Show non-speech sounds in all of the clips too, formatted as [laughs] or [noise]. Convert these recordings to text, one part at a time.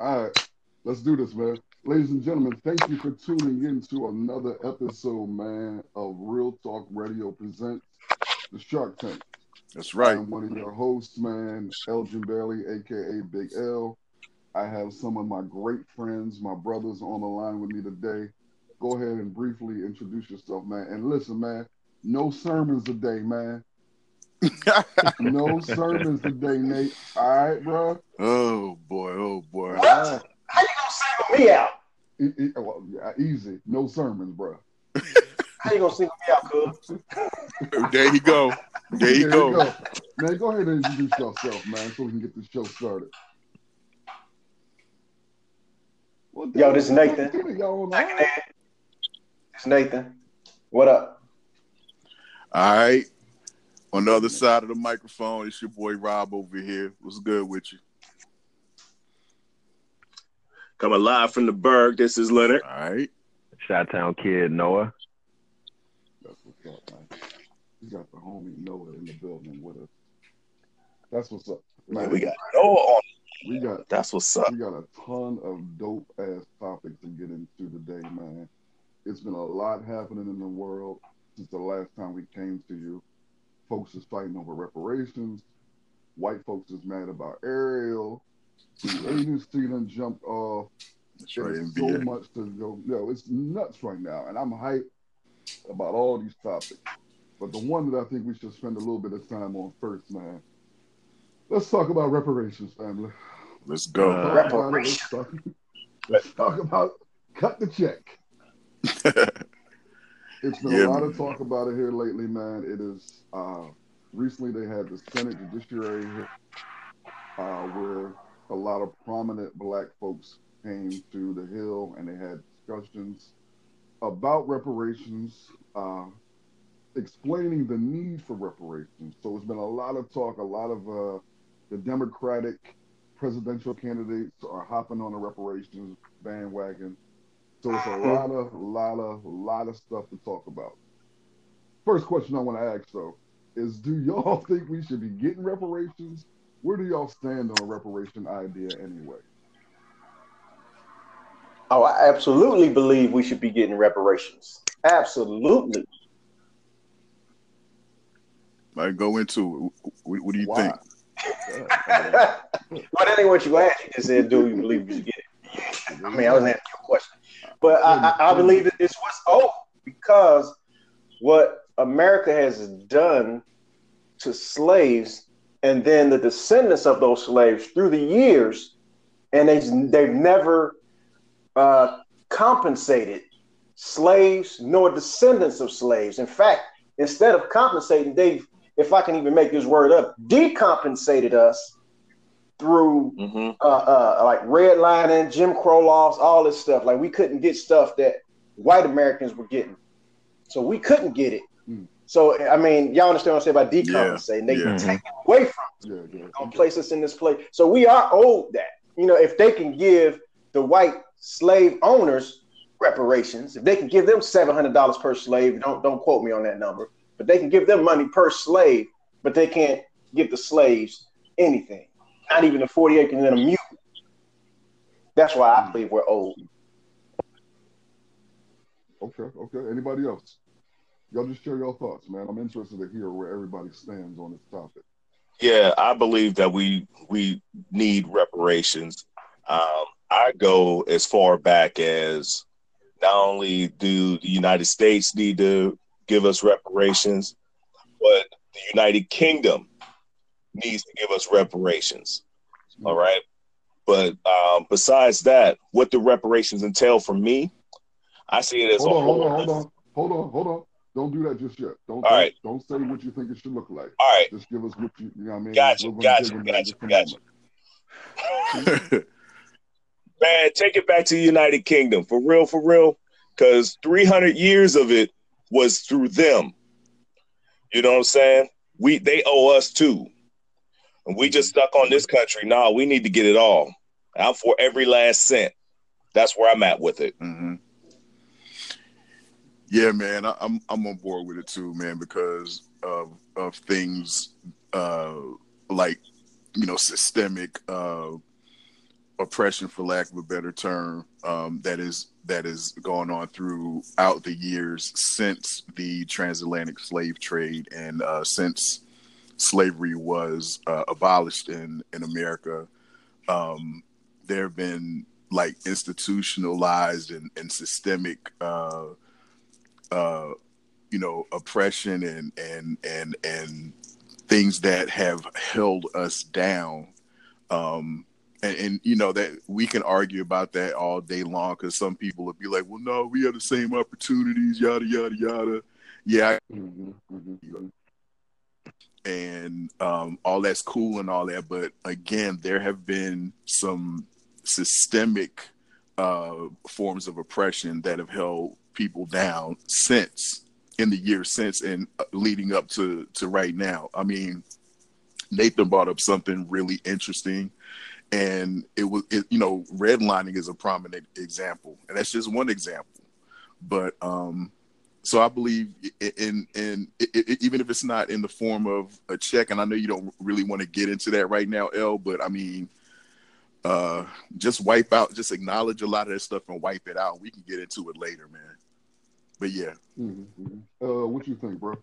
All right, let's do this, man. Ladies and gentlemen, thank you for tuning in to another episode, man, of Real Talk Radio presents the Shark Tank. That's right. I'm one of your hosts, man, Elgin Bailey, aka Big L. I have some of my great friends, my brothers on the line with me today. Go ahead and briefly introduce yourself, man. And listen, man, no sermons today, man. No [laughs] sermons today, Nate. All right, bro. Oh boy, oh boy. What? How you gonna single me out? E- e- well, yeah, easy. No sermons, bro. [laughs] How you gonna single me out, cuz? [laughs] There you go. There you go. Man, go ahead and introduce yourself, man, so we can get the show started. Well, Yo, this is Nathan. Get it, y'all on the Second line. hand. It's Nathan. What up? All right. On the other side of the microphone, it's your boy Rob over here. What's good with you? Coming live from the Berg. This is Leonard. All right. Shot Town kid Noah. That's what's up, man. We got the homie Noah in the building with us. That's what's up. Man, we got Noah on. we got That's what's up. we got a ton of dope ass topics to get into today, man. It's been a lot happening in the world since the last time we came to you. Folks is fighting over reparations. White folks is mad about Ariel. The agency done jumped off. That's right, so NBA. much to go. Yo, it's nuts right now, and I'm hyped about all these topics. But the one that I think we should spend a little bit of time on first, man. Let's talk about reparations, family. Let's go. Uh, Let's talk about it. Let's talk, let's talk about cut the check. [laughs] It's been Yeah, a lot of talk about it here lately, man. It is uh, recently they had the Senate Judiciary uh, where a lot of prominent black folks came to the Hill and they had discussions about reparations, uh, explaining the need for reparations. So it's been a lot of talk. A lot of uh, the Democratic presidential candidates are hopping on the reparations bandwagon. So it's a mm-hmm. lot of, lot of, lot of stuff to talk about. First question I want to ask though is: Do y'all [laughs] think we should be getting reparations? Where do y'all stand on a reparation idea anyway? Oh, I absolutely believe we should be getting reparations. Absolutely. Might go into it. What, what do you Why? think? [laughs] well, that ain't what you asked. You just said, "Do you believe we should get it?" [laughs] I mean, I was asking you a question, but I, I, I believe that it's what's owed because what America has done to slaves, and then the descendants of those slaves through the years, and they they've never uh, compensated slaves nor descendants of slaves. In fact, instead of compensating, they've, if I can even make this word up, decompensated us through hmm uh, uh, like redlining, Jim Crow laws, all this stuff. Like we couldn't get stuff that white Americans were getting, so we couldn't get it. Mm. So I mean, y'all understand what I'm saying about Yeah, decompensating? They yeah. take it away from Yeah, yeah. us, gonna place us in this place. So we are owed that. You know, if they can give the white slave owners reparations, if they can give them seven hundred dollars per slave, don't don't quote me on that number, but they can give them money per slave, but they can't give the slaves anything, not even the forty acres and then a mule. That's why I believe we're old. Okay, okay. Anybody else? Y'all just share your thoughts, man. I'm interested to hear where everybody stands on this topic. Yeah, I believe that we we need reparations. Um, I go as far back as not only do the United States need to give us reparations, but the United Kingdom needs to give us reparations. All right. But um, besides that, what the reparations entail for me, I see it as Hold on, hold on, hold on, hold on, hold on. Don't do that just yet. Don't All right. don't say what you think it should look like. All right. Just give us what you, you know what I mean? Gotcha, gotcha, dig into that gotcha, gotcha. Man, take it back to the United Kingdom for real, for real. Because 300 years of it was through them. You know what I'm saying? We they owe us too, and we just stuck on this country. Nah, we need to get it all. I'm for every last cent. That's where I'm at with it. hmm Yeah, man, I, I'm I'm on board with it too, man, because of of things uh, like you know systemic uh, oppression, for lack of a better term, um, that is that is going on throughout the years since the transatlantic slave trade and uh, since slavery was uh, abolished in in America. Um, there have been like institutionalized and, and systemic, uh, uh, you know, oppression and and and and things that have held us down. Um, and, and, you know that we can argue about that all day long because some people would be like, "Well, no, we have the same opportunities, yada yada yada." Yeah, mm-hmm, mm-hmm. And um, all that's cool and all that, but again, there have been some systemic uh, forms of oppression that have held people down since in the years since and uh, leading up to to right now. I mean, Nathan brought up something really interesting and it was it, you know redlining is a prominent example and that's just one example but um so i believe in in, in even if it's not in the form of a check and i know you don't really want to get into that right now l but i mean uh just wipe out just acknowledge a lot of that stuff and wipe it out. We can get into it later man. But yeah. Mm-hmm. uh what you think bro?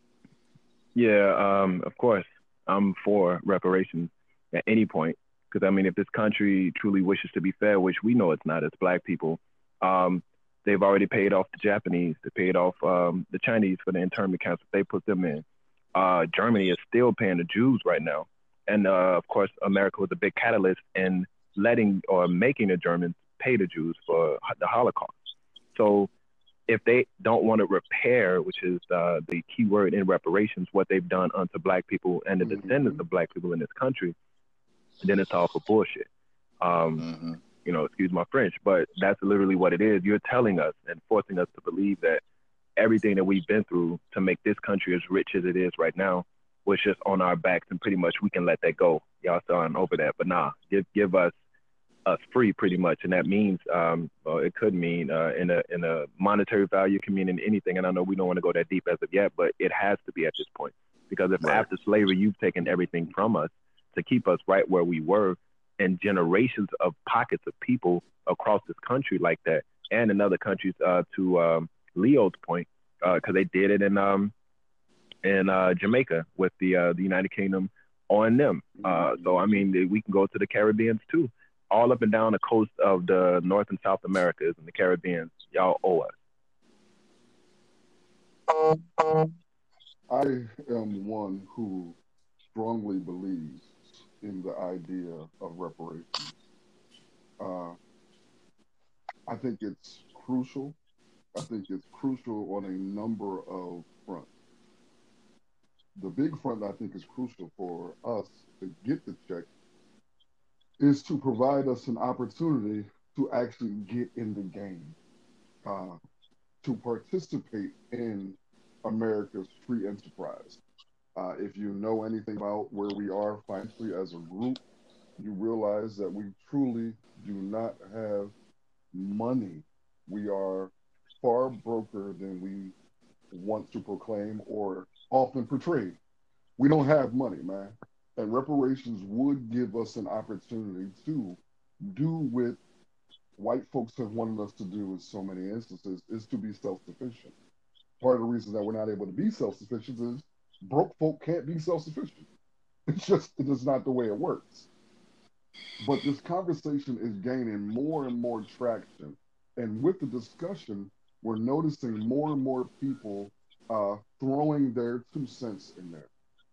Yeah um of course. I'm for reparations at any point because I mean, if this country truly wishes to be fair, which we know it's not, as black people, um, they've already paid off the Japanese, they paid off um, the Chinese for the internment camps that they put them in. Uh, Germany is still paying the Jews right now, and uh, of course, America was a big catalyst in letting or making the Germans pay the Jews for the Holocaust. So if they don't want to repair, which is uh, the key word in reparations, what they've done unto black people and the mm-hmm. descendants of black people in this country, then it's all for bullshit. Um, mm-hmm. You know, excuse my French, but that's literally what it is. You're telling us and forcing us to believe that everything that we've been through to make this country as rich as it is right now was just on our backs, and pretty much we can let that go. Y'all starting over that, but nah, give give us us free pretty much, and that means um, well, it could mean uh, in a in a monetary value, can mean in anything. And I know we don't want to go that deep as of yet, but it has to be at this point because if right. after slavery you've taken everything from us, to keep us right where we were and generations of pockets of people across this country like that and in other countries uh, to um, Leo's point because uh, they did it in um, in uh, Jamaica with the uh, the United Kingdom on them. Uh, so I mean we can go to the Caribbeans too, all up and down the coast of the North and South Americas and the Caribbeans. Y'all owe us. I am one who strongly believes in the idea of reparations. Uh, I think it's crucial. I think it's crucial on a number of fronts. The big front I think is crucial for us to get the check is to provide us an opportunity to actually get in the game, uh, to participate in America's free enterprise. Uh, if you know anything about where we are financially as a group, you realize that we truly do not have money. We are far broker than we want to proclaim or often portray. We don't have money, man. And reparations would give us an opportunity to do what white folks have wanted us to do in so many instances is to be self-sufficient. Part of the reason that we're not able to be self-sufficient is broke folk can't be self-sufficient. [laughs] It's just it is not the way it works. But this conversation is gaining more and more traction. And with the discussion, we're noticing more and more people uh, throwing their two cents in there.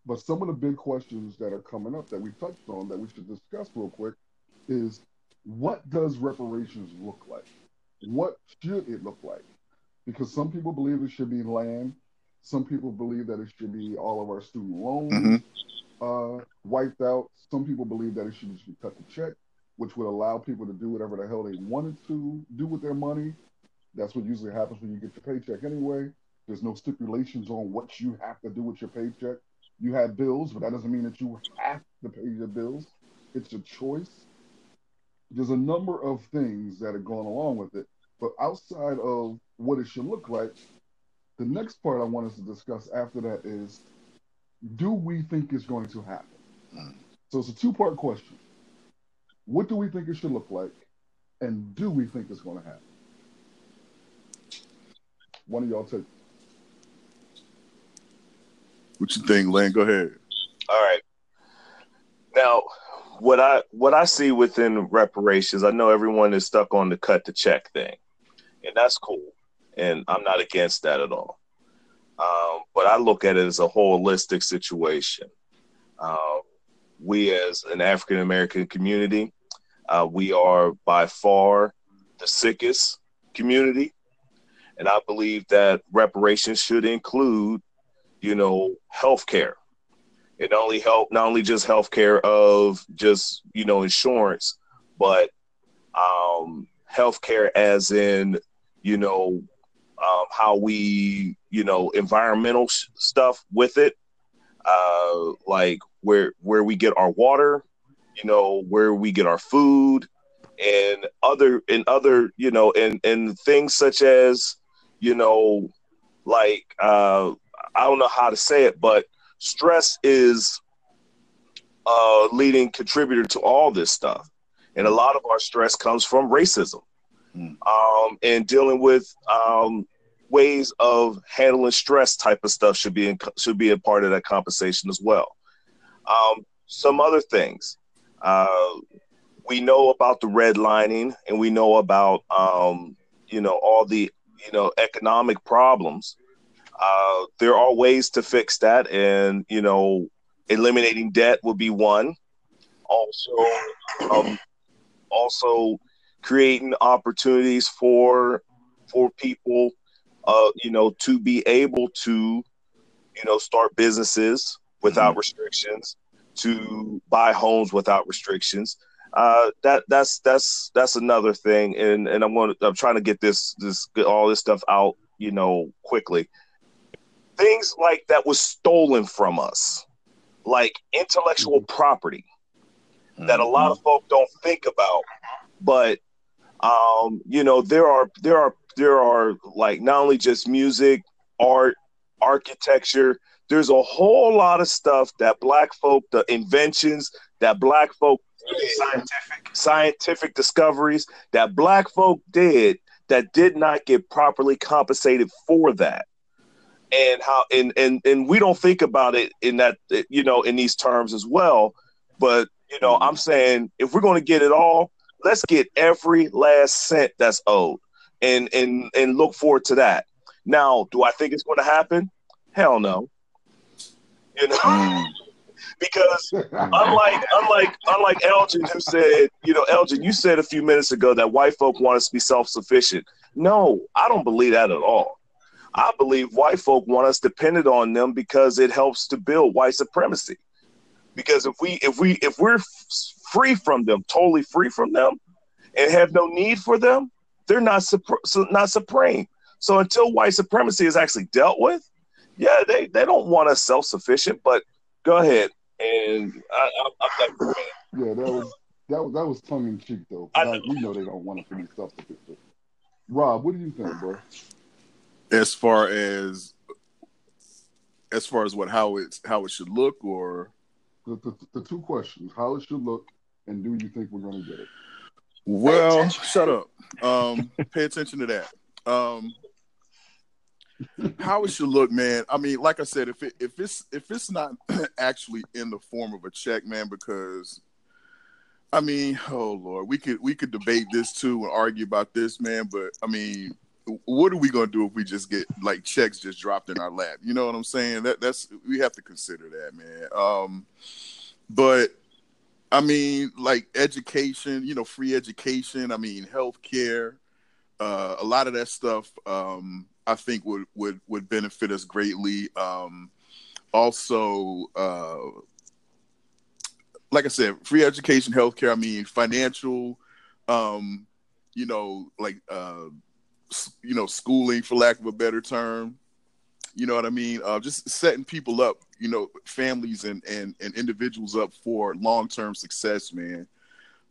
But some of the big questions that are coming up that we touched on that we should discuss real quick is what does reparations look like? What should it look like? Because some people believe it should be land, some people believe that it should be all of our student loans mm-hmm. uh, wiped out. Some people believe that it should just be cut the check, which would allow people to do whatever the hell they wanted to do with their money. That's what usually happens when you get your paycheck anyway. There's no stipulations on what you have to do with your paycheck. You have bills, but that doesn't mean that you have to pay your bills. It's a choice. There's a number of things that are going along with it. But outside of what it should look like, the next part I want us to discuss after that is do we think it's going to happen? Mm. So it's a two part question. What do we think it should look like? And do we think it's going to happen? One of y'all take. What you think, Lane? Go ahead. All right. Now, what I what I see within reparations, I know everyone is stuck on the cut the check thing, and that's cool, and I'm not against that at all. Um, but I look at it as a holistic situation. Uh, we, as an African American community, uh, we are by far the sickest community, and I believe that reparations should include, you know, health care. It only help not only just health care of just you know insurance, but um, health care as in you know um, how we you know environmental sh- stuff with it, uh, like where where we get our water, you know where we get our food, and other and other you know and and things such as you know like uh, I don't know how to say it, but stress is a leading contributor to all this stuff. And a lot of our stress comes from racism Mm. um, and dealing with um, ways of handling stress type of stuff should be in, should be a part of that compensation as well. Um, some other things uh, we know about the redlining, and we know about um, you know all the you know economic problems. Uh, there are ways to fix that, and you know eliminating debt would be one. Also, um, also creating opportunities for for people uh you know to be able to you know start businesses without restrictions to buy homes without restrictions. Uh that that's that's that's another thing. And and i'm going to i'm trying to get this this get all this stuff out you know quickly. Things like that was stolen from us like intellectual property that a lot of folk don't think about but um you know there are there are there are like not only just music art architecture there's a whole lot of stuff that black folk the inventions that black folk scientific scientific discoveries that black folk did that did not get properly compensated for that. And how and and and we don't think about it in that you know in these terms as well but you know i'm saying if we're going to get it all let's get every last cent that's owed and and and look forward to that now do i think it's going to happen hell no you know [laughs] because unlike unlike unlike Elgin who said, you know, Elgin, you said a few minutes ago that white folk want us to be self-sufficient. No, I don't believe that at all. I believe white folk want us dependent on them because it helps to build white supremacy. Because if we if we if we're free from them, totally free from them, and have no need for them, they're not supr- so not supreme. So until white supremacy is actually dealt with, yeah, they, they don't want us self-sufficient. But go ahead, and I, I, I'm like, Yeah, that was that was that was tongue in cheek though. I I know. we know they don't want to be self-sufficient. Rob, what do you think, bro? As far as as far as what how it's how it should look or The, the, the two questions: How it should look, and do you think we're going to get it? Well, shut up. Um, pay attention to that. Um, how it should look, man. I mean, like I said, if it if it's if it's not [clears throat] actually in the form of a check, man, because I mean, oh lord, we could we could debate this too and argue about this, man. But I mean, what are we gonna do if we just get like checks just dropped in our lap? You know what I'm saying? That that's we have to consider that, man. Um, but I mean, like education, you know, free education. I mean, healthcare, uh, a lot of that stuff. Um, I think would would would benefit us greatly. Um, also, uh, like I said, free education, healthcare. I mean, financial. Um, you know, like uh, you know, schooling, for lack of a better term. You know what I mean? Uh, just setting people up, you know, families and and and individuals up for long term success, man.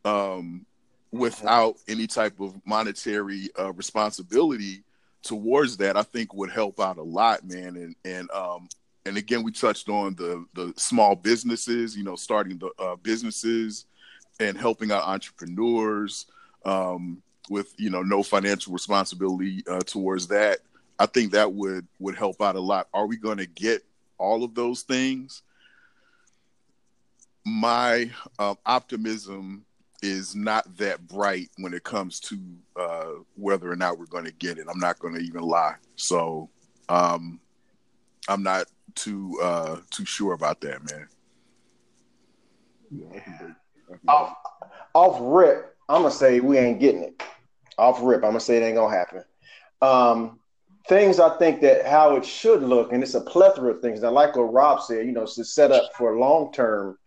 Um, without any type of monetary uh, responsibility towards that, I think would help out a lot, man. And and um and again, we touched on the the small businesses, you know, starting the uh, businesses and helping out entrepreneurs um, with you know no financial responsibility uh, towards that. I think that would would help out a lot. Are we going to get all of those things? My uh, optimism is not that bright when it comes to uh, whether or not we're going to get it. I'm not going to even lie. So um, I'm not too uh, too sure about that, man. Off, off rip, I'm gonna say we ain't getting it. Off rip, I'm gonna say it ain't gonna happen. Um, things I think that how it should look, and it's a plethora of things. I like what Rob said. You know, to set up for long term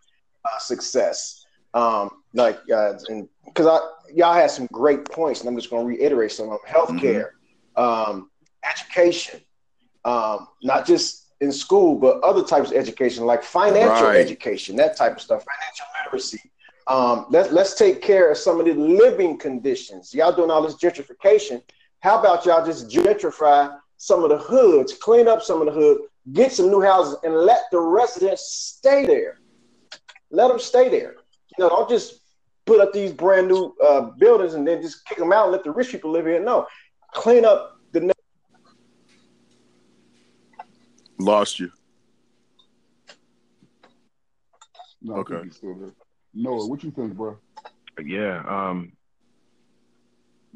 uh, success. Um, like, uh, and because I y'all had some great points, and I'm just gonna reiterate some of them. Healthcare, mm-hmm. um, education, um, not just in school, but other types of education, like financial right. education, that type of stuff, financial literacy. Um, let's let's take care of some of the living conditions. Y'all doing all this gentrification. How about y'all just gentrify some of the hoods, clean up some of the hood, get some new houses, and let the residents stay there. Let them stay there. You know, don't just put up these brand new uh, buildings and then just kick them out and let the rich people live here. No, clean up the. Lost you. No, okay. still there. Noah, what you think, bro? Yeah. Um,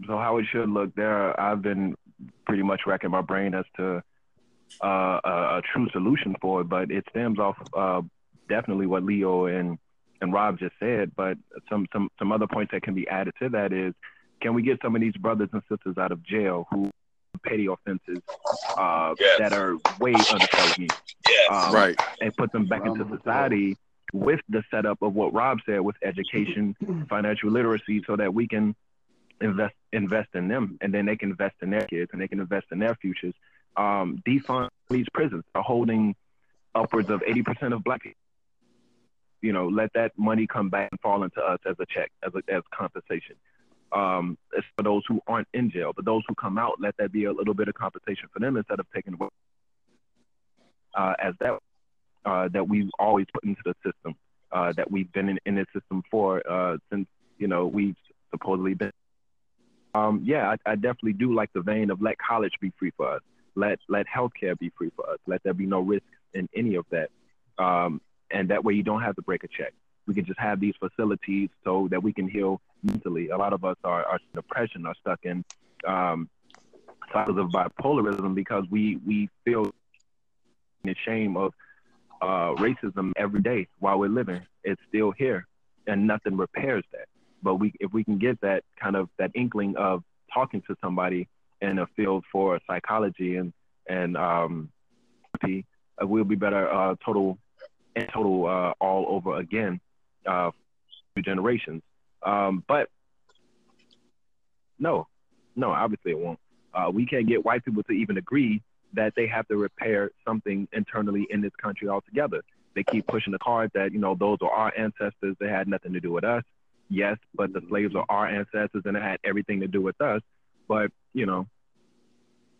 so how it should look there, I've been pretty much racking my brain as to uh, a, a, true solution for it, but it stems off uh, definitely what Leo and and Rob just said. But some some some other points that can be added to that is, can we get some of these brothers and sisters out of jail who petty offenses uh, yes. that are way under felony, yes. um, right, and put them back into society with the setup of what Rob said with education, financial literacy, so that we can invest invest in them, and then they can invest in their kids, and they can invest in their futures. Um, defund these prisons are holding upwards of eighty percent of black people. You know, let that money come back and fall into us as a check, as a, as compensation. Um, it's for those who aren't in jail, but those who come out, let that be a little bit of compensation for them instead of taking away uh, as that uh, that we've always put into the system, uh, that we've been in, in the system for uh, since you know we've supposedly been. Um, yeah, I, I, definitely do like the vein of let college be free for us, let let healthcare be free for us, let there be no risk in any of that, um, and that way you don't have to break a check. We can just have these facilities so that we can heal mentally. A lot of us are, are depression, are stuck in um, cycles of bipolarism because we we feel the shame of uh, racism every day while we're living. It's still here, and nothing repairs that. But we, if we can get that kind of that inkling of talking to somebody in a field for psychology and and um, uh, we'll be better uh, total and total uh, all over again uh, generations. Um, but no, no, obviously it won't. Uh, we can't get white people to even agree that they have to repair something internally in this country altogether. They keep pushing the card that, you know, those are our ancestors. They had nothing to do with us. Yes, but the slaves are our ancestors and it had everything to do with us. But, you know,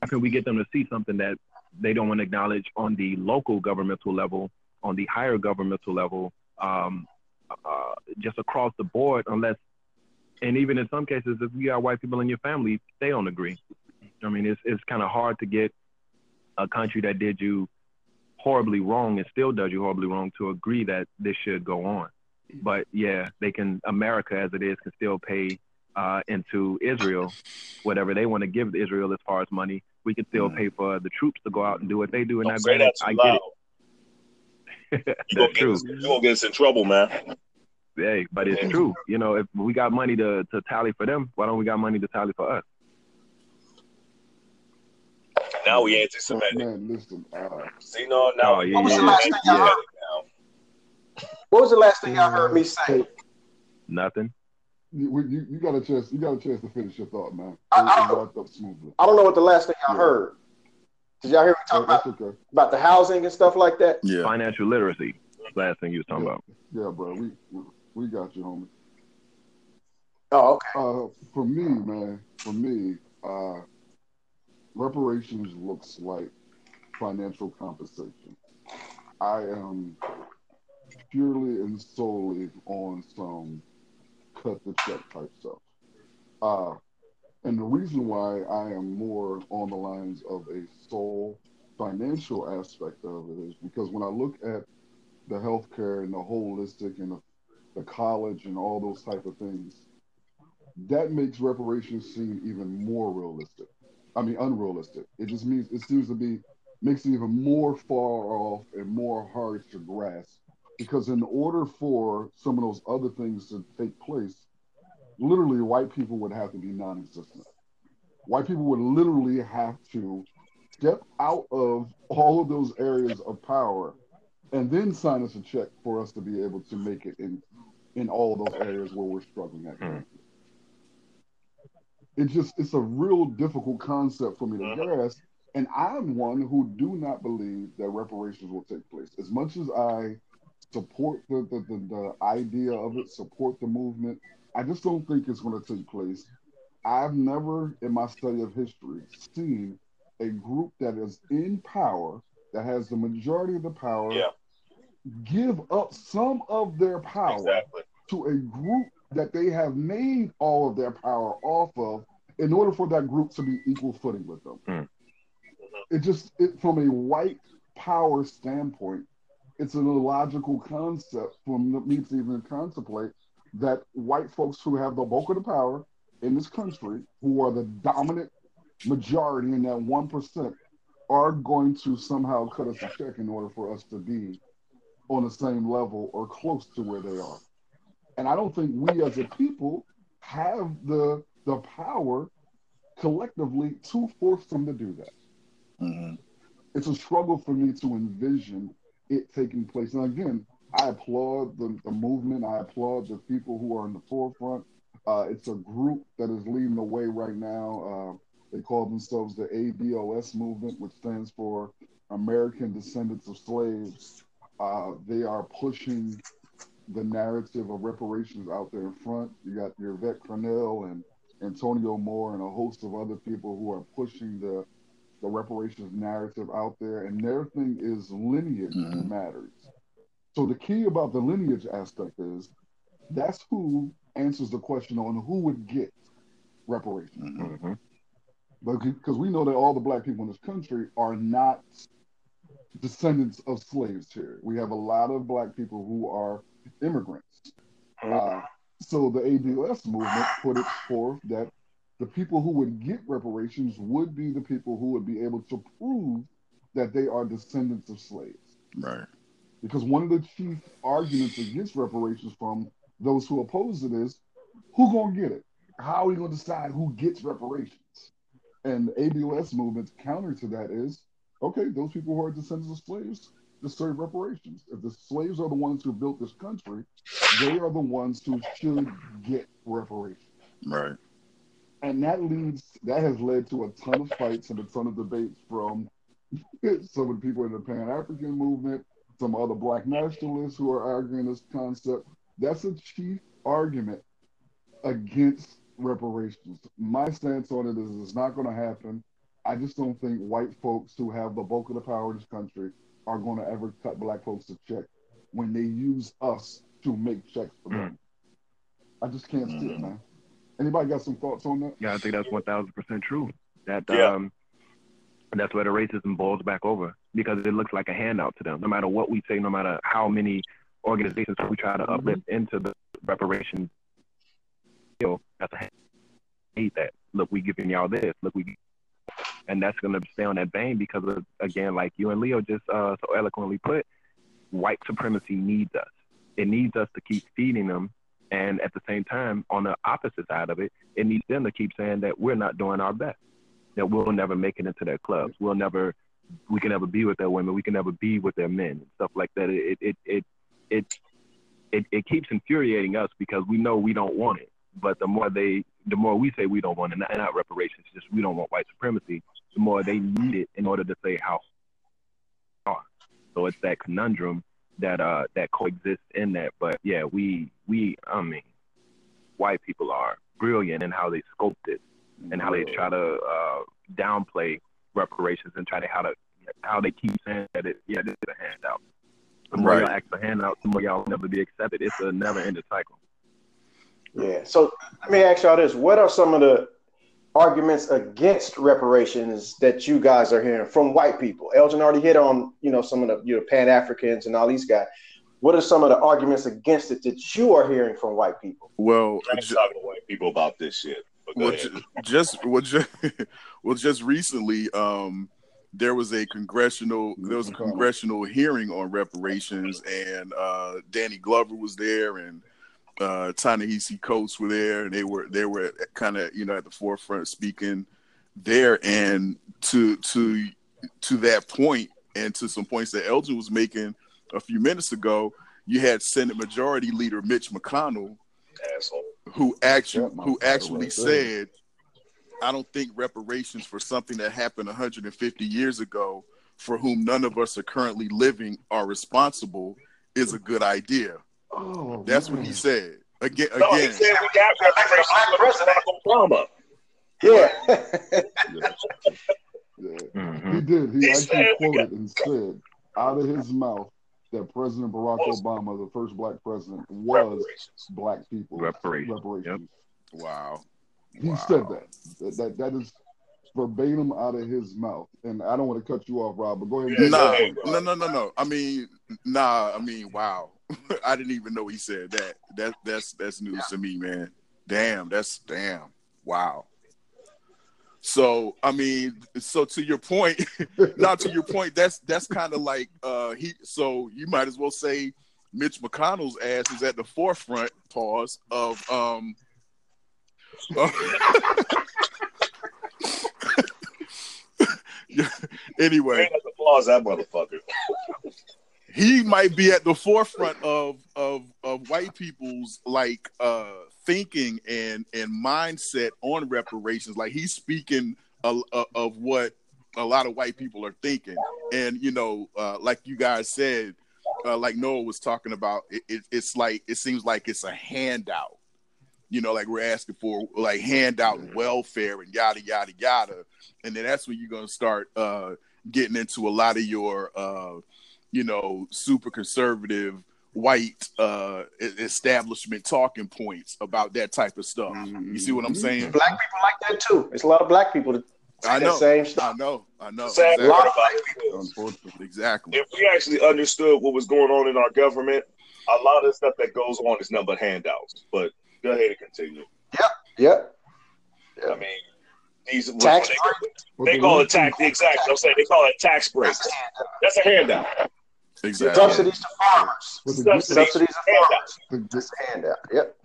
how can we get them to see something that they don't want to acknowledge on the local governmental level, on the higher governmental level, um, uh, just across the board, unless, and even in some cases, if you got white people in your family, they don't agree. I mean, it's, it's kind of hard to get a country that did you horribly wrong and still does you horribly wrong to agree that this should go on. But yeah, they can America as it is can still pay uh, into Israel whatever they want to give Israel as far as money. We can still mm. pay for the troops to go out and do what they do. And Don't say that I get it. [laughs] That's true. Us, you won't get us in trouble, man. Hey, but it's true. You know, if we got money to, to tally for them, why don't we got money to tally for us? Now we anti-Semitic. Man, listen. Uh, See, no, now oh, yeah, what was the last thing y'all heard? What was the last thing y'all heard me say? Nothing. You, you, you, got a chance. You got a chance to finish your thought, man. I, I, don't, I don't know what the last thing y'all yeah. heard. Did y'all hear me talk oh, about, okay. about the housing and stuff like that? Yeah. Financial literacy. Last thing you was talking yeah. about. Yeah, bro. We we got you, homie. Oh, okay. Uh, for me, man. For me, uh, reparations looks like financial compensation. I am purely and solely on some cut the check type stuff. Uh, and the reason why I am more on the lines of a sole financial aspect of it is because when I look at the healthcare and the holistic and the, the college and all those type of things, that makes reparations seem even more realistic. I mean, unrealistic. It just means it seems to be makes it even more far off and more hard to grasp. Because in order for some of those other things to take place, literally white people would have to be non-existent. White people would literally have to step out of all of those areas of power and then sign us a check for us to be able to make it in in all of those areas where we're struggling at. Hmm. It just it's a real difficult concept for me to Mhm. grasp. And I'm one who do not believe that reparations will take place. As much as I support the the, the, the idea of it, support the movement, I just don't think it's going to take place. I've never, in my study of history, seen a group that is in power, that has the majority of the power, Yeah. give up some of their power Exactly. to a group that they have made all of their power off of in order for that group to be equal footing with them. Hmm. It just, it, from a white power standpoint, it's an illogical concept for me to even contemplate that white folks who have the bulk of the power in this country, who are the dominant majority in that 1%, are going to somehow cut us a check in order for us to be on the same level or close to where they are. And I don't think we as a people have the the power collectively to force them to do that. hmm It's a struggle for me to envision it taking place. And again, I applaud the, the movement. I applaud the people who are in the forefront. Uh, it's a group that is leading the way right now. Uh, they call themselves the ADOS movement, which stands for American Descendants of Slaves. Uh, they are pushing the narrative of reparations out there in front. You got your Yvette Carnell and Antonio Moore and a host of other people who are pushing the the reparations narrative out there, and their thing is lineage Mhm. matters. So the key about the lineage aspect is that's who answers the question on who would get reparations. hmm hmm But because we know that all the black people in this country are not descendants of slaves here. We have a lot of black people who are immigrants. Uh, so the ADOS movement put it forth that the people who would get reparations would be the people who would be able to prove that they are descendants of slaves. Right. Because one of the chief arguments against reparations from those who oppose it is, who gonna get it? How are we gonna decide who gets reparations? And the ADOS movement's counter to that is, okay, those people who are descendants of slaves deserve reparations. If the slaves are the ones who built this country, they are the ones who should get reparations. Right. And that leads that has led to a ton of fights and a ton of debates from [laughs] some of the people in the Pan African movement, some other black nationalists who are arguing this concept. That's a chief argument against reparations. My stance on it is it's not going to happen. I just don't think white folks who have the bulk of the power in this country are going to ever cut black folks a check when they use us to make checks for them. I just can't see it, Mhm. man. Anybody got some thoughts on that? Yeah, I think that's one thousand percent true. That Yeah. um, that's where the racism boils back over because it looks like a handout to them. No matter what we say, no matter how many organizations we try to uplift into the reparations, you know, that's a hand- hate that. Look, we giving y'all this. Look, we, and that's gonna stay on that vein because of again, like you and Leo just uh, so eloquently put, white supremacy needs us. It needs us to keep feeding them and at the same time, on the opposite side of it, it needs them to keep saying that we're not doing our best, that we'll never make it into their clubs, we'll never, we can never be with their women, we can never be with their men, and stuff like that. It it it it it, it keeps infuriating us because we know we don't want it. But the more they, the more we say we don't want it, not, not reparations, just we don't want white supremacy. The more they need it in order to say how. So it's that conundrum that uh that coexists in that. But yeah, we we I mean, white people are brilliant in how they scope it and how they try to uh, downplay reparations and try to how to how they keep saying that it yeah this is a handout. The more Right. y'all ask for handouts, the more y'all will never be accepted. It's a never ending cycle. Yeah. So let me ask y'all this: What are some of the arguments against reparations that you guys are hearing from white people? Elgin already hit on, you know, some of the you know, Pan Africans and all these guys. What are some of the arguments against it that you are hearing from white people? Well, I ain't ju- talking to white people about this shit. Well, ahead. ju- just well, just, [laughs] well, just recently, um, there was a congressional there was a congressional hearing on reparations, and uh, Danny Glover was there, and uh, Ta-Nehisi Coates were there, and they were they were kind of you know at the forefront speaking there, and to to to that point, and to some points that Elgin was making a few minutes ago, you had Senate Majority Leader Mitch McConnell Asshole. who actually Yeah, who actually right there. said, "I don't think reparations for something that happened 150 years ago, for whom none of us are currently living, are responsible, is a good idea." Oh, That's what he said. Again, No, he said we got reparations for Barack Obama. Yeah. Yeah. [laughs] Yeah. He Mhm. did. He He actually said- quoted and said out of his mouth that President Barack Was- Obama, the first black president, was black people Reparations. reparations. wow, He Wow. said that. that. That that is verbatim out of his mouth. And I don't want to cut you off, Rob, but go ahead. And Yeah, Nah, your ahead, point. no, no, no, no. I mean, nah. I mean, wow. [laughs] I didn't even know he said that. That that's that's news to me, man. Damn, that's damn. Wow. So I mean, so to your point, [laughs] not to your point, that's that's kind of like uh he. So you might as well say Mitch McConnell's ass is at the forefront. Pause of um. [laughs] anyway, applause that motherfucker. He might be at the forefront of of of white people's like uh thinking and and mindset on reparations. Like he's speaking a, a- of what a lot of white people are thinking. And you know uh like you guys said uh, like noah was talking about it, it, it's like it seems like it's a handout. You know like we're asking for like handout welfare and yada yada yada. And then that's when you're gonna start uh getting into a lot of your uh you know, super conservative white uh establishment talking points about that type of stuff. You see what I'm saying? black people like that too. It's a lot of black people that say I the know. same stuff. I know. I know. The sad Exactly. part about it is, Unfortunately. Exactly. if we actually understood what was going on in our government, a lot of the stuff that goes on is nothing but handouts. But go ahead and continue. Yep. Yep. I mean, these Tax they, they call it tax. Exactly. I'm saying they call it tax breaks. That's a handout. Exactly. Subsidies to farmers. But Subsidies. Subsidies to farmers. to, get, That's handout. Yep.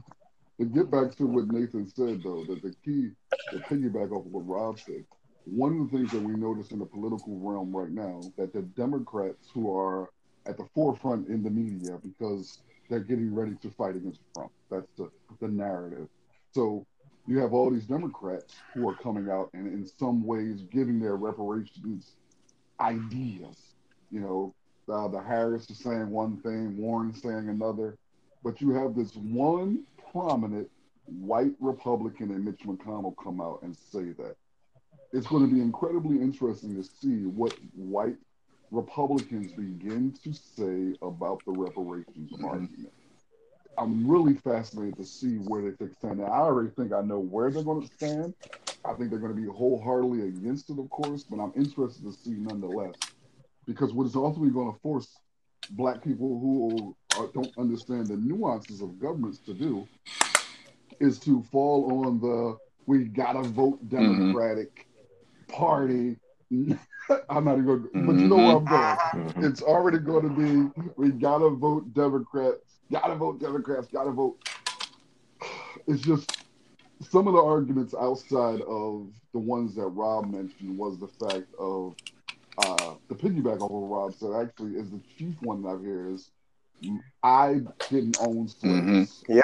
to get back to what Nathan said, though, that the key, to piggyback off of what Rob said, one of the things that we notice in the political realm right now, that the Democrats who are at the forefront in the media because they're getting ready to fight against Trump. That's the, the narrative. So you have all these Democrats who are coming out and in some ways giving their reparations ideas. You know, uh, the Harris is saying one thing, Warren saying another, but you have this one prominent white Republican and Mitch McConnell come out and say that. It's going to be incredibly interesting to see what white Republicans begin to say about the reparations argument. I'm really fascinated to see where they think stand. Now, I already think I know where they're going to stand. I think they're going to be wholeheartedly against it, of course, but I'm interested to see nonetheless. Because what is ultimately going to force black people who are, don't understand the nuances of governments to do is to fall on the we gotta vote Democratic Party. [laughs] I'm not even going, but you know where I'm going Mhm. it's already going to be we gotta vote Democrats, gotta vote Democrats, gotta vote. It's just some of the arguments outside of the ones that Rob mentioned was the fact of piggyback off what Rob said. Actually, is the chief one that I hear is I didn't own slaves. Yeah.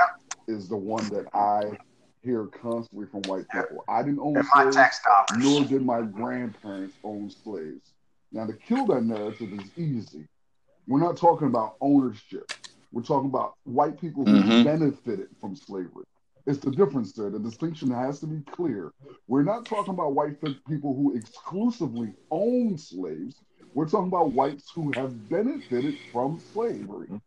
is the one that I hear constantly from white people. I didn't own slaves nor did my grandparents own slaves. Now, to kill that narrative is easy. We're not talking about ownership. We're talking about white people who Mhm. benefited from slavery. It's the difference there. The distinction has to be clear. We're not talking about white people who exclusively own slaves. We're talking about whites who have benefited from slavery. Mm-hmm.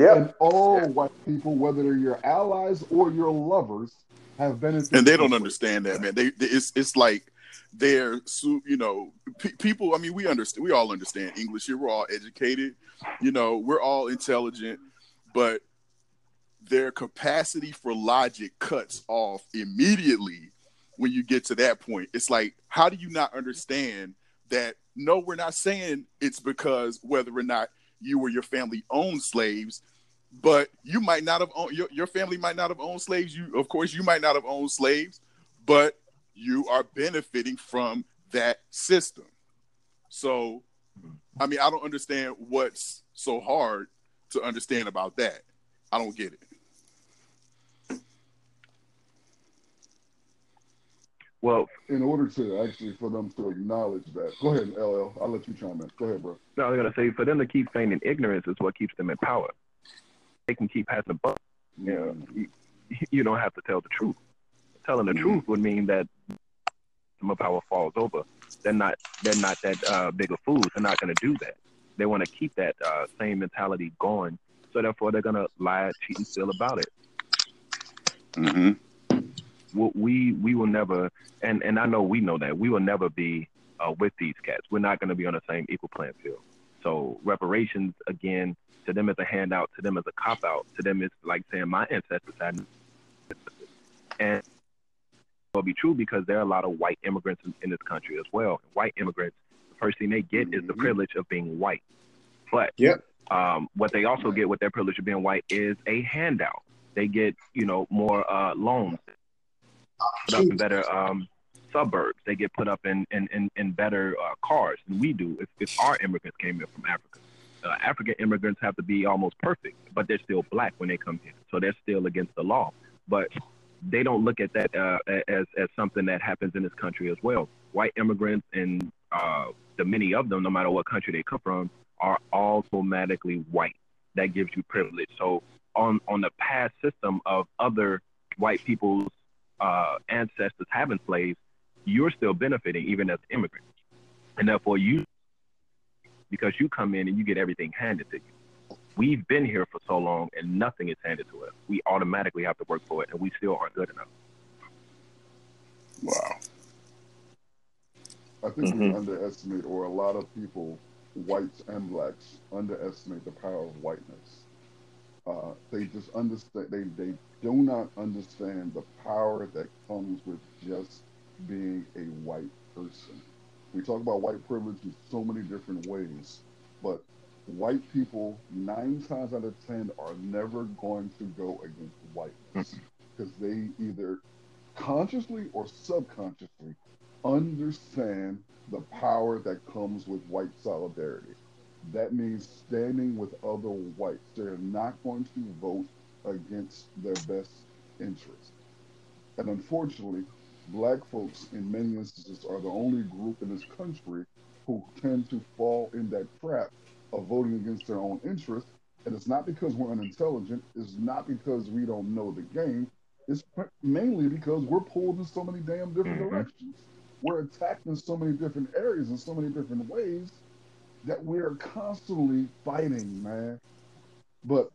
Yeah. And all white people, whether they're your allies or your lovers, have benefited. and they don't from it. understand that, man. They, they it's it's like they're su- you know pe- people. I mean, we understand. We all understand English here. We're all educated. You know, we're all intelligent, but their capacity for logic cuts off immediately when you get to that point. It's like, how do you not understand that? No, we're not saying it's because whether or not you or your family owned slaves but you might not have owned your, your family might not have owned slaves. You of course you might not have owned slaves but you are benefiting from that system. So i mean i don't understand what's so hard to understand about that. I don't get it Well, In order to actually for them to acknowledge that. Go ahead, LL. I'll let you chime in. Go ahead, bro. no, I was gonna say for them to keep feigning ignorance is what keeps them in power. They can keep passing the buck. You know, you, [laughs] you don't have to tell the truth. Telling the Mhm. truth would mean that the power falls over. They're not. They're not that uh, big of fools. They're not going to do that. They want to keep that uh, same mentality going. So therefore, they're going to lie, cheat, and steal about it. mm-hmm. We- we we will never and and I know we know that we will never be uh, with these cats. We're not going to be on the same equal playing field. So reparations again to them is a handout, to them is a cop out, to them it's like saying my ancestors had, and it will be true because there are a lot of white immigrants in, in this country as well. White immigrants, the first thing they get is the Mhm. privilege of being white, but Yep. um, what they also get with their privilege of being white is a handout. They get you know more uh, loans put up in better um, suburbs. They get put up in in, in, in better uh, cars than we do if, if our immigrants came here from Africa. Uh, African immigrants have to be almost perfect, but they're still black when they come here, so they're still against the law. But they don't look at that uh, as as something that happens in this country as well. White immigrants and uh, the many of them, no matter what country they come from, are automatically white. That gives you privilege. So on on the past system of other white people's uh, ancestors having slaves, you're still benefiting even as an immigrant, and therefore you, because you come in and you get everything handed to you. We've been here for so long and nothing is handed to us. We automatically have to work for it, and we still aren't good enough. wow I think we Mhm. underestimate, or a lot of people, whites and blacks, underestimate the power of whiteness. Uh, they just understand. They they do not understand the power that comes with just being a white person. We talk about white privilege in so many different ways, but white people nine times out of ten are never going to go against whiteness because they either consciously or subconsciously understand the power that comes with white solidarity. That means standing with other whites. They're not going to vote against their best interest. And unfortunately, black folks in many instances are the only group in this country who tend to fall in that trap of voting against their own interests. And it's not because we're unintelligent, it's not because we don't know the game. It's mainly because we're pulled in so many damn different Mhm. directions. We're attacked in so many different areas in so many different ways that we're constantly fighting, man. But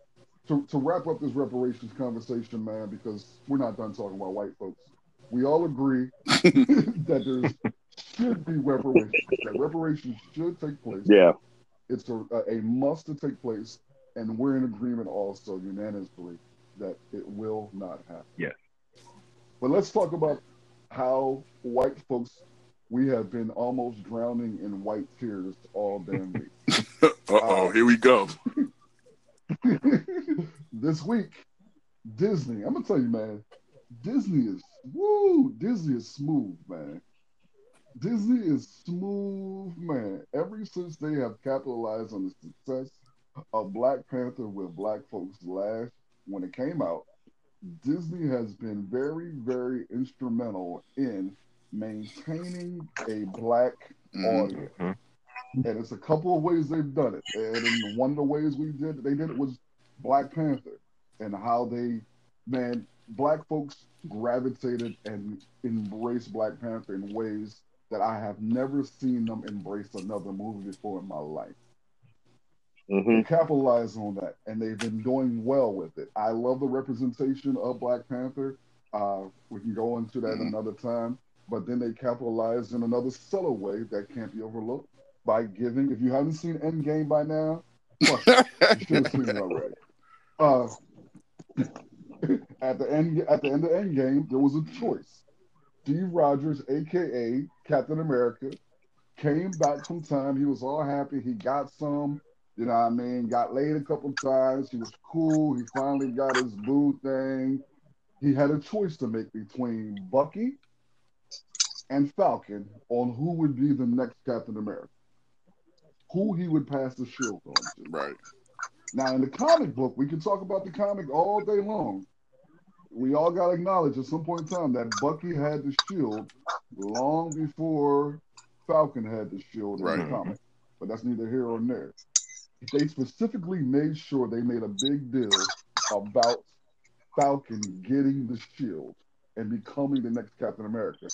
to, to wrap up this reparations conversation, man, because we're not done talking about white folks, we all agree [laughs] that there should be reparations. That reparations should take place. Yeah. It's a, a must to take place, and we're in agreement also unanimously that it will not happen. Yes. But let's talk about how white folks we have been almost drowning in white tears all damn week. [laughs] uh-oh uh, here we go [laughs] this week, Disney. I'm gonna tell you, man. Disney is woo. Disney is smooth, man. Disney is smooth, man. Ever since they have capitalized on the success of Black Panther with Black folks last when it came out, Disney has been very, very instrumental in maintaining a black audience. Mhm. And it's a couple of ways they've done it. And in one of the ways we did they did it was Black Panther and how they man, black folks gravitated and embraced Black Panther in ways that I have never seen them embrace another movie before in my life. hmm They capitalize on that, and they've been doing well with it. I love the representation of Black Panther. Uh, we can go into that Mhm. another time, but then they capitalized in another subtle way that can't be overlooked by giving. If you haven't seen Endgame by now, fuck, you should have seen it already. Uh, [laughs] at the end, at the end of Endgame, there was a choice. Steve Rogers, aka Captain America, came back from time. He was all happy. He got some. You know what I mean? Got laid a couple times. He was cool. He finally got his boo thing. He had a choice to make between Bucky and Falcon on who would be the next Captain America. Who he would pass the shield on to. right. Now, in the comic book, we can talk about the comic all day long. We all got to acknowledge at some point in time that Bucky had the shield long before Falcon had the shield in Right. the comic. But that's neither here nor there. They specifically made sure they made a big deal about Falcon getting the shield and becoming the next Captain America.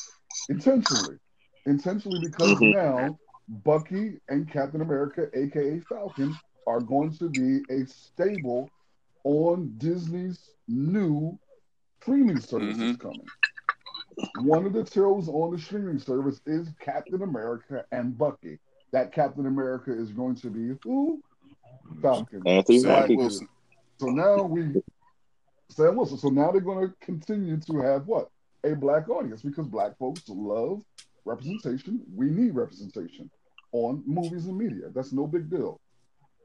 Intentionally. Intentionally because Mhm. now Bucky and Captain America, aka Falcon, are going to be a stable on Disney's new streaming service Mhm. is coming. One of the shows on the streaming service is Captain America and Bucky. That Captain America is going to be who? Falcon. Anthony. Wilson. So now we Sam Wilson. So now they're going to continue to have what a black audience because black folks love representation. We need representation on movies and media. That's no big deal.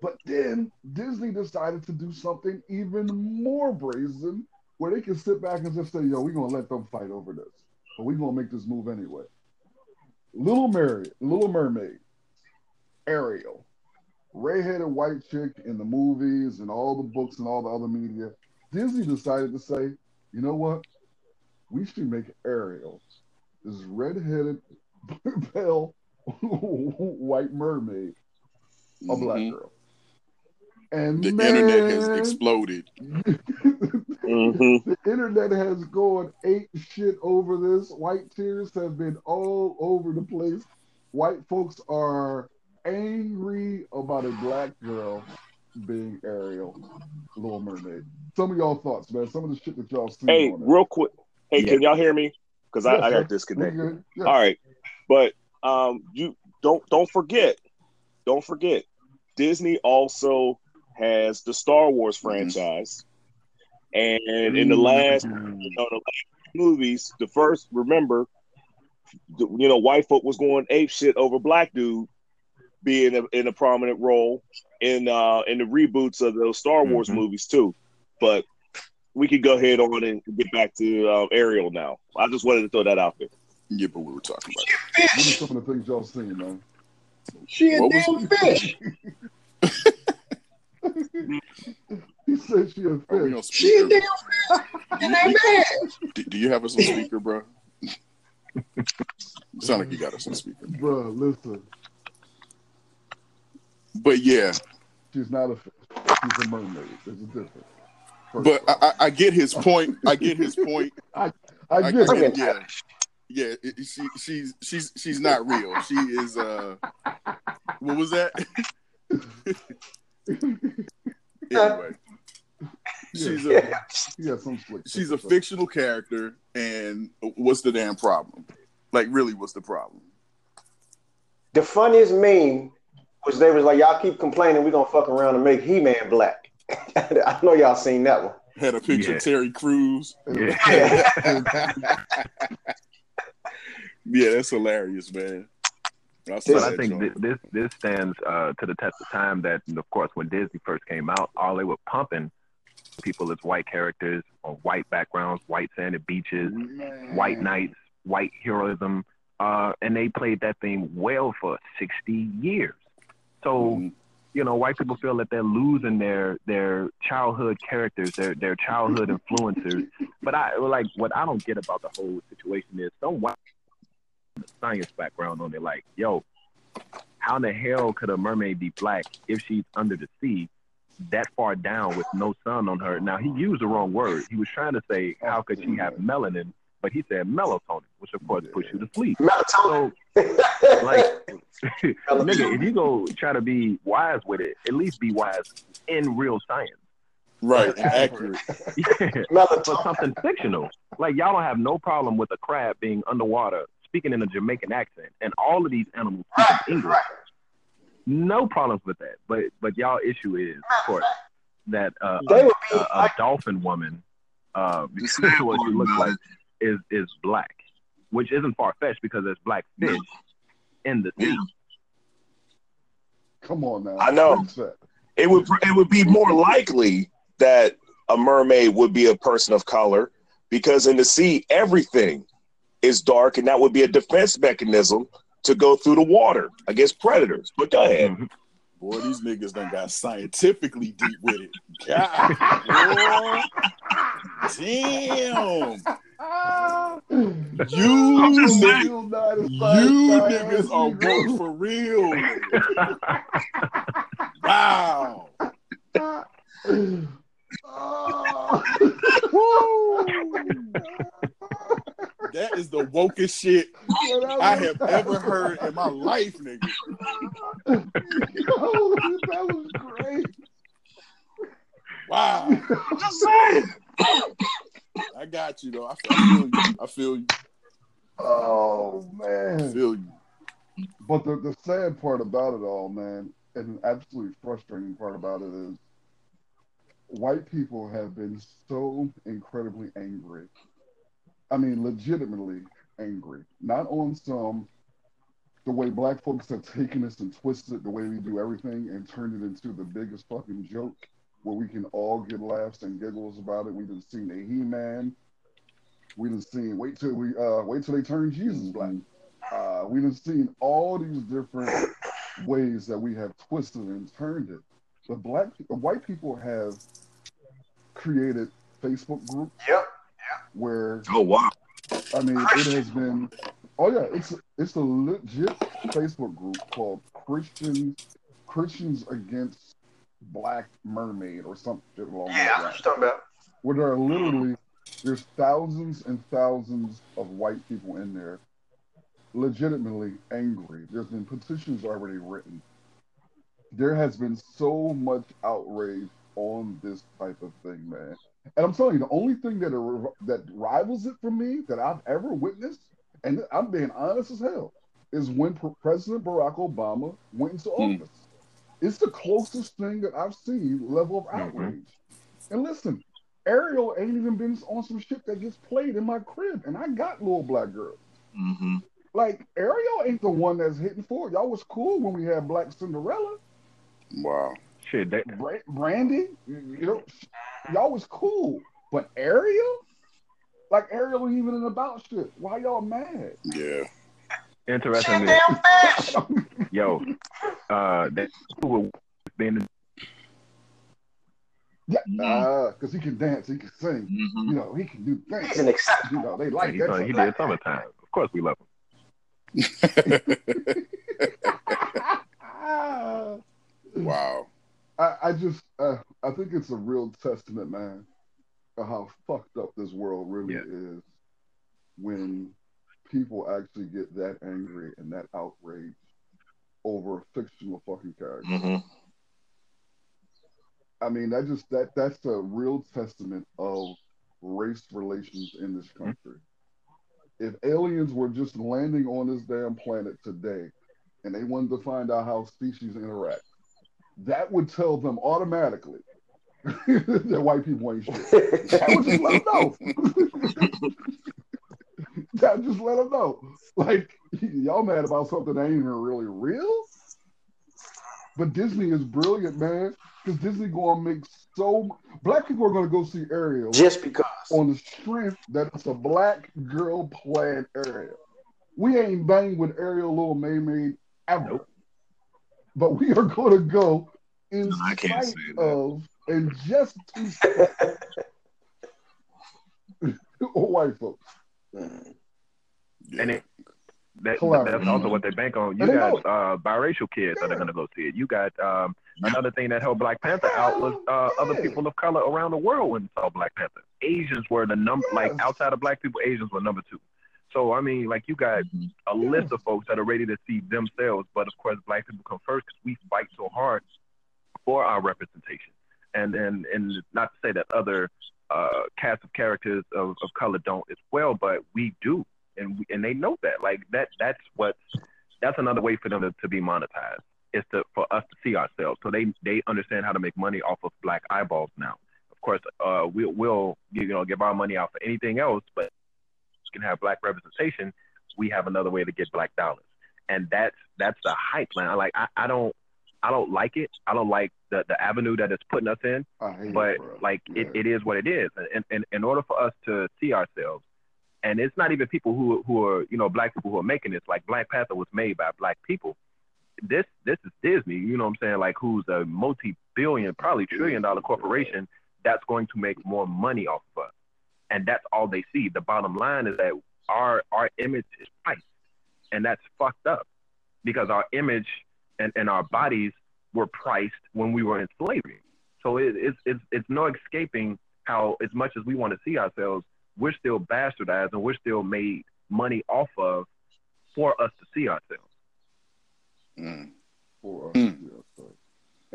But then Disney decided to do something even more brazen, where they can sit back and just say, "Yo, we're gonna let them fight over this, but we're gonna make this move anyway." Little Mary, Little Mermaid, Ariel, ray-headed white chick in the movies and all the books and all the other media. Disney decided to say, you know what? We should make Ariel this red-headed, [laughs] pale, [laughs] white mermaid, a black Mhm. girl. And The man, internet has exploded. hmm [laughs] the internet has gone eight shit over this. White tears have been all over the place. White folks are angry about a black girl being Ariel, Little Mermaid. Some of y'all thoughts, man. Some of the shit that y'all see. Hey, on it. real quick. Hey, Yeah. can y'all hear me? Because I, Yeah, I sir. got disconnected. Yeah. All right, but um, you don't don't forget, don't forget, Disney also has the Star Wars Mhm. franchise, and in the last, you know, the last movies, the first, remember, the, you know, white folk was going ape shit over black dude being a, in a prominent role in uh in the reboots of those Star Wars Mhm. movies too, but. We could go ahead on and get back to uh, Ariel now. I just wanted to throw that out there. Yeah, but we were talking about. What are some of the things y'all seen, man? She a What damn fish. [laughs] He said she a Are fish. She a damn fish. And that man. Do, do you have us on speaker, bro? [laughs] Sound like you got us on speaker. bro. listen. But yeah, She's not a fish. She's a mermaid. There's a difference. First but. I, I, I get his point. I get his point. [laughs] I I, get I it. get, yeah, yeah. it- it- she, she's she's she's not real. She is. uh What was that? [laughs] anyway, she's a Yeah, She has some slick. she's a fictional character, and what's the damn problem? Like, really, what's the problem? The funniest meme was they was like, y'all keep complaining, we're gonna fuck around and make He Man black. [laughs] I know y'all seen that one. Had a picture Yeah. of Terry Crews. Yeah. [laughs] Yeah, that's hilarious, man. I But I think th- this this stands uh, to the test of time. That of course, when Disney first came out, all they were pumping people as white characters on white backgrounds, white sanded beaches, Man. white knights, white heroism, uh, and they played that thing well for sixty years. So Mhm. you know, white people feel that they're losing their their childhood characters, their their childhood [laughs] influencers. But I like what I don't get about the whole situation is some white science background on it. Like, yo, how in the hell could a mermaid be black if she's under the sea that far down with no sun on her? Now he used the wrong word. He was trying to say how could she have melanin, but he said melatonin, which of course puts you to sleep. Melatonin. So Like, [laughs] [laughs] nigga, if you go try to be wise with it, at least be wise in real science. Right, [laughs] accurate. Yeah. But something fictional. Like y'all don't have no problem with a crab being underwater speaking in a Jamaican accent, and all of these animals speak English. No problems with that. But but y'all issue is, of course, that uh, a, a, a dolphin woman, uh, what she looks like, is is black, which isn't far fetched because there's black fish in the sea. Come on now. I know. It would it would be more likely that a mermaid would be a person of color because in the sea everything is dark and that would be a defense mechanism to go through the water against predators. But go ahead. Mhm. Boy, these niggas done got scientifically deep with it. [laughs] God. Damn. You niggas, Still not as you niggas are woke for real. Wow. That is the wokest shit I have ever heard in my life, nigga. Yo, that was great. Wow. [laughs] I'm just saying. I got you though. I feel, you. I feel you. Oh man, I feel you. But the, the sad part about it all, man, and absolutely frustrating part about it is white people have been so incredibly angry. I mean, legitimately angry. Not on some the way black folks have taken this and twisted it the way we do everything and turned it into the biggest fucking joke where we can all get laughs and giggles about it. We done seen a He-Man. We done seen wait till we uh wait till they turn Jesus black. Uh, we done seen all these different ways that we have twisted and turned it. The black, the white people have created Facebook groups Yep. where Oh wow. I mean it has been. Oh yeah, it's it's a legit Facebook group called Christians Christians Against Black Mermaid or something along Yeah, that that's line what you're talking about. where there are literally there's thousands and thousands of white people in there legitimately angry. There's been petitions already written. There has been so much outrage on this type of thing man. And i'm telling you the only thing that ar- that rivals it for me that i've ever witnessed and i'm being honest as hell is when Pre- president barack obama went into Hmm. office it's the closest thing that i've seen level of Mhm. outrage and listen Ariel ain't even been on some shit that gets played in my crib, and I got little black girls. hmm Like Ariel ain't the one that's hitting for it. Y'all was cool when we had Black Cinderella, Wow. Shit, that, Bra- Brandy. You know, y'all was cool, but Ariel, like Ariel, ain't even in about shit. Why y'all mad? Yeah. Interestingly, Damn fish. [laughs] yo, uh, that who being Yeah, because he can dance, he can sing. hmm You know, he can do He's things. an exception. You know, they like he, that. done- he shit. did summertime. Of course, we love him. [laughs] wow. I, I just uh, I think it's a real testament, man, of how fucked up this world really Yeah. is when people actually get that angry and that outraged over a fictional fucking character. hmm I mean, that just that that's a real testament of race relations in this country. If aliens were just landing on this damn planet today and they wanted to find out how species interact, that would tell them automatically [laughs] that white people ain't shit. [laughs] That would just let them know. [laughs] [laughs] just let them know. Like, y'all mad about something that ain't even really real? But Disney is brilliant, man. Because Disney gonna make so black people are gonna go see Ariel Just because. on the strength that it's a black girl playing Ariel. We ain't banged with Ariel Little Mermaid ever. But we are gonna go in I can't spite of and just to [laughs] [laughs] white folks. Mm. Yeah. And it, that, that's also what they bank on. You got uh, biracial kids that are going to go see it. You got um, another thing that helped Black Panther out was uh, other people of color around the world when saw Black Panther. Asians were the number, like outside of black people, Asians were number two. So I mean, like you got a list of folks that are ready to see themselves, but of course, black people come first because we fight so hard for our representation. And and and not to say that other uh, cast of characters of, of color don't as well, but we do, and we, and they know that. Like that that's what that's another way for them to, to be monetized is to for us to see ourselves. So they they understand how to make money off of black eyeballs now. Of course, uh, we'll we'll you know give our money out for anything else, but we can have black representation, we have another way to get black dollars. And that's that's the hype, man. Like I, I don't I don't like it. I don't like the, the avenue that it's putting us in. but it, like yeah. it, it is what it is. And, and in order for us to see ourselves, and it's not even people who who are you know black people who are making this. Like Black Panther was made by black people. This this is Disney. You know what I'm saying? Like who's a multi-billion, probably trillion-dollar corporation that's going to make more money off of us and that's all they see. The bottom line is that our our image is priced, and that's fucked up because our image and, and our bodies were priced when we were in slavery. So it, it's it's it's no escaping how as much as we want to see ourselves, we're still bastardized and we're still made money off of for us to see ourselves. Mm. For us, Mm. yeah,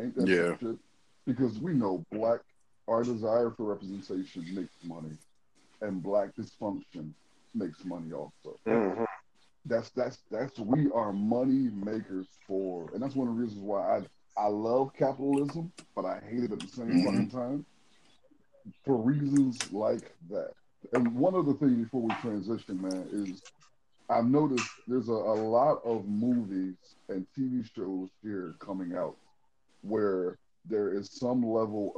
ain't that Yeah. shit? Because we know black, our desire for representation makes money, and black dysfunction makes money also. Mhm. That's that's that's we are money makers for, and that's one of the reasons why I I love capitalism, but I hate it at the same Mhm. fucking time for reasons like that. And one other thing before we transition, man, is I've noticed there's a, a lot of movies and TV shows here coming out where there is some level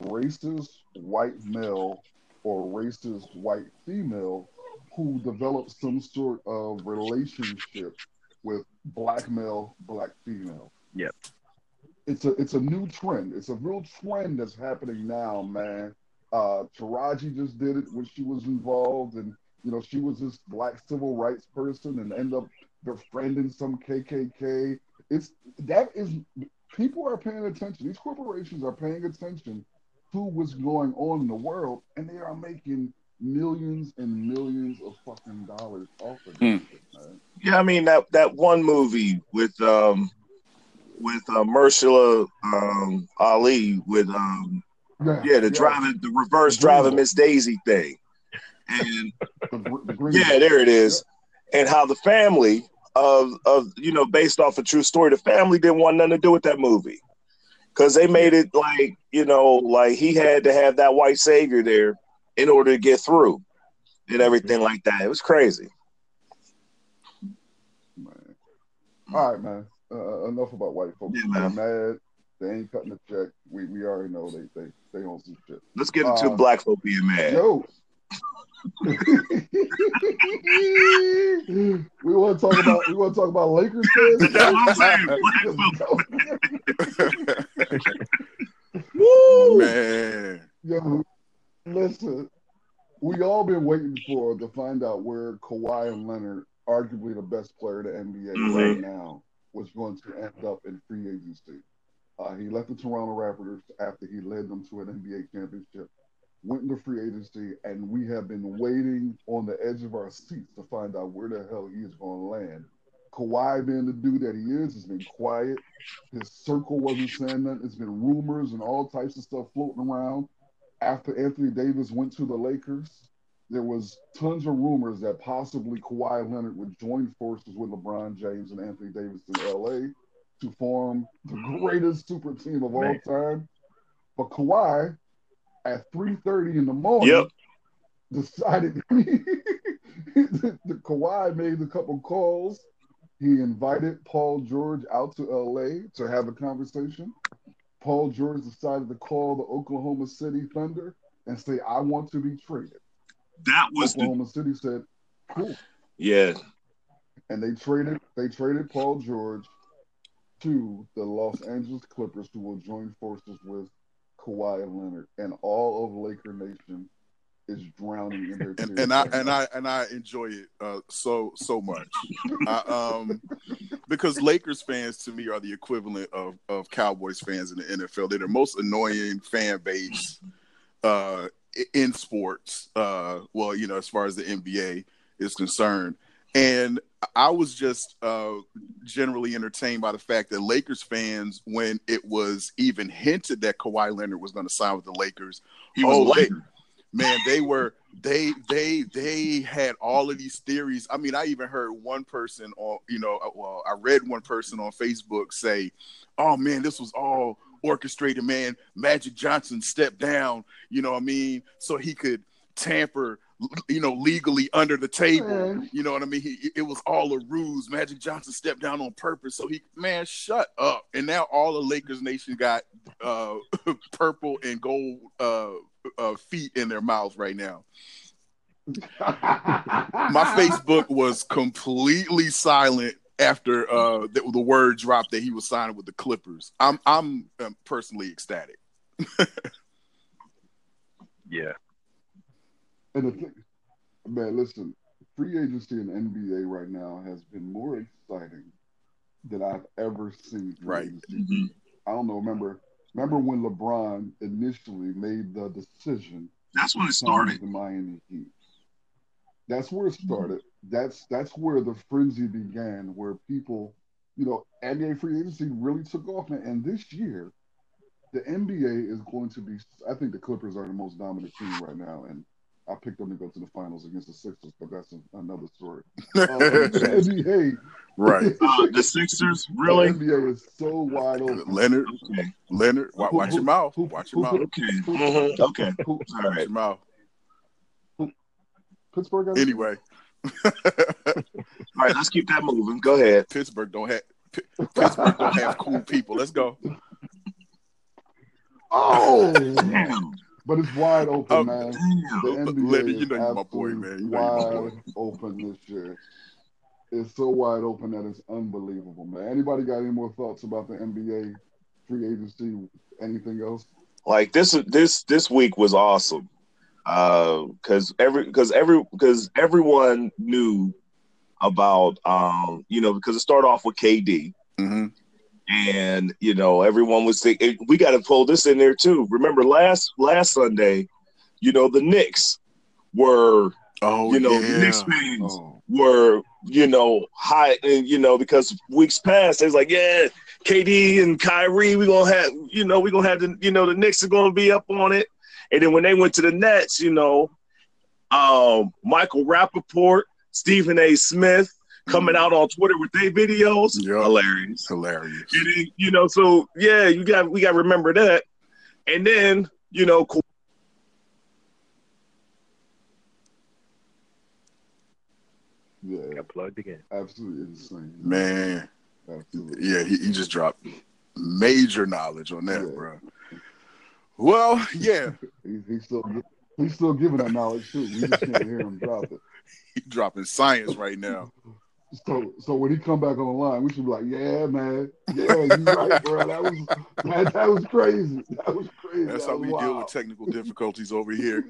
of racist white male or racist white female who develops some sort of relationship with black male, black female. Yep. It's a it's a new trend. It's a real trend that's happening now, man. Uh Taraji just did it when she was involved and you know she was this black civil rights person and end up befriending some KKK. It's that is people are paying attention. These corporations are paying attention to what's going on in the world, and they are making millions and millions of fucking dollars off of this Hmm. shit. Yeah, I mean that that one movie with um with uh, Mahershala um, Ali with um yeah the driving the reverse The driving. Miss Daisy thing, and the, the yeah, there it is, and how the family of of you know based off a true story, the family didn't want nothing to do with that movie because they made it like you know like he had to have that white savior there in order to get through and everything like that. It was crazy. man. All right, man. Uh, enough about white folks. Yeah, man. Mad. They ain't cutting the check. We we already know they they they on some shit. Let's get into Uh, black folk being mad. Yo. [laughs] we want to talk about we want to talk about Lakers fans. That's what I'm saying. [laughs] [laughs] Woo! Man. Yo, listen, we all been waiting for to find out where Kawhi and Leonard, arguably the best player in the NBA Mhm. right now, was going to end up in free agency. Uh, he left the Toronto Raptors after he led them to an NBA championship, went into free agency, and we have been waiting on the edge of our seats to find out where the hell he is going to land. Kawhi, being the dude that he is, has been quiet. His circle wasn't saying nothing. It's been rumors and all types of stuff floating around. After Anthony Davis went to the Lakers, there was tons of rumors that possibly Kawhi Leonard would join forces with LeBron James and Anthony Davis in LA to form the greatest super team of all Man. time. But Kawhi, at 3:30 in the morning, Yep. decided the, [laughs] the Kawhi made a couple calls. He invited Paul George out to LA to have a conversation. Paul George decided to call the Oklahoma City Thunder and say, I want to be traded. That was the Oklahoma City said, Cool. yeah. And they traded they traded Paul George to the Los Angeles Clippers, who will join forces with Kawhi Leonard. And all of Laker Nation is drowning in their tears. and, and I and. I and I enjoy it uh, so so much. I, um, because Lakers fans to me are the equivalent of of Cowboys fans in the NFL. They're the most annoying fan base uh, in sports. Uh, well, you know, as far as the NBA is concerned. And I was just uh, generally entertained by the fact that Lakers fans, when it was even hinted that Kawhi Leonard was going to sign with the Lakers, He was Oh, they- man, they [laughs] were they they they had all of these theories. I mean, I even heard one person on you know, uh, well, I read one person on Facebook say, "Oh man, this was all orchestrated, man. Magic Johnson stepped down, you know what I mean, so he could tamper." You know, legally under the table. Man. You know what I mean? He, it was all a ruse. Magic Johnson stepped down on purpose, so he man, shut up. And now all the Lakers nation got uh, [laughs] purple and gold uh, uh, feet in their mouths right now. My [laughs] Facebook was completely silent after uh, the, the word dropped that he was signing with the Clippers. I'm I'm um, personally ecstatic. [laughs] Yeah. And the thing, man, listen, free agency in the NBA right now has been more exciting than I've ever seen. Right. agency. Mhm. I don't know. Remember, remember when LeBron initially made the decision That's when it started. the Miami Heat? That's where it started. That's that's where the frenzy began, where people, you know, NBA free agency really took off. man. And this year, the NBA is going to be. I think the Clippers are the most dominant team right now, and I picked them to go to the finals against the Sixers, but that's a, another story. [laughs] Uh, NBA, right. [laughs] Uh, the Sixers, the really? NBA is so wide open. Leonard, Okay. Leonard, Who- watch who- your mouth. who- Watch your who- mouth. Okay. Mhm. Okay. Who- All Watch right. your mouth. Pittsburgh got Anyway, All right. Let's keep that moving. Go ahead. Pittsburgh don't have P- Pittsburgh don't have cool people. Let's go. [laughs] Oh, Damn. But it's wide open, Oh, man. The NBA Leonard, is you know you're my boy, man. You know wide boy. open this year. It's so wide open that it's unbelievable, man. Anybody got any more thoughts about the NBA free agency? Anything else? Like this this this week was awesome. Uh cuz every cuz every cuz everyone knew about um you know because it started off with KD hmm and you know everyone was thinking we got to pull this in there too. Remember last last Sunday, you know the Knicks were Oh, you know yeah. the Knicks fans Oh, were you know high and you know because weeks past they was like yeah KD and Kyrie we gonna have you know we gonna have the you know the Knicks are gonna be up on it and then when they went to the Nets you know um Michael Rapaport Stephen A Smith coming out on Twitter with their videos Yup. hilarious Hilarious. and then, you know so yeah you got we got to remember that and then you know Ka- yeah, Got plugged again. absolutely insane, Man, Absolutely. yeah, he, he just dropped major knowledge on that, Yeah. bro. Well, yeah, [laughs] He's, he's still he's still giving that knowledge too. We just can't hear him drop it. [laughs] he dropping science right now. [laughs] So so when he come back on the line, we should be like, yeah, man, yeah, you right, bro. That was that, that was crazy. That was crazy. That's That how we deal with technical difficulties over here.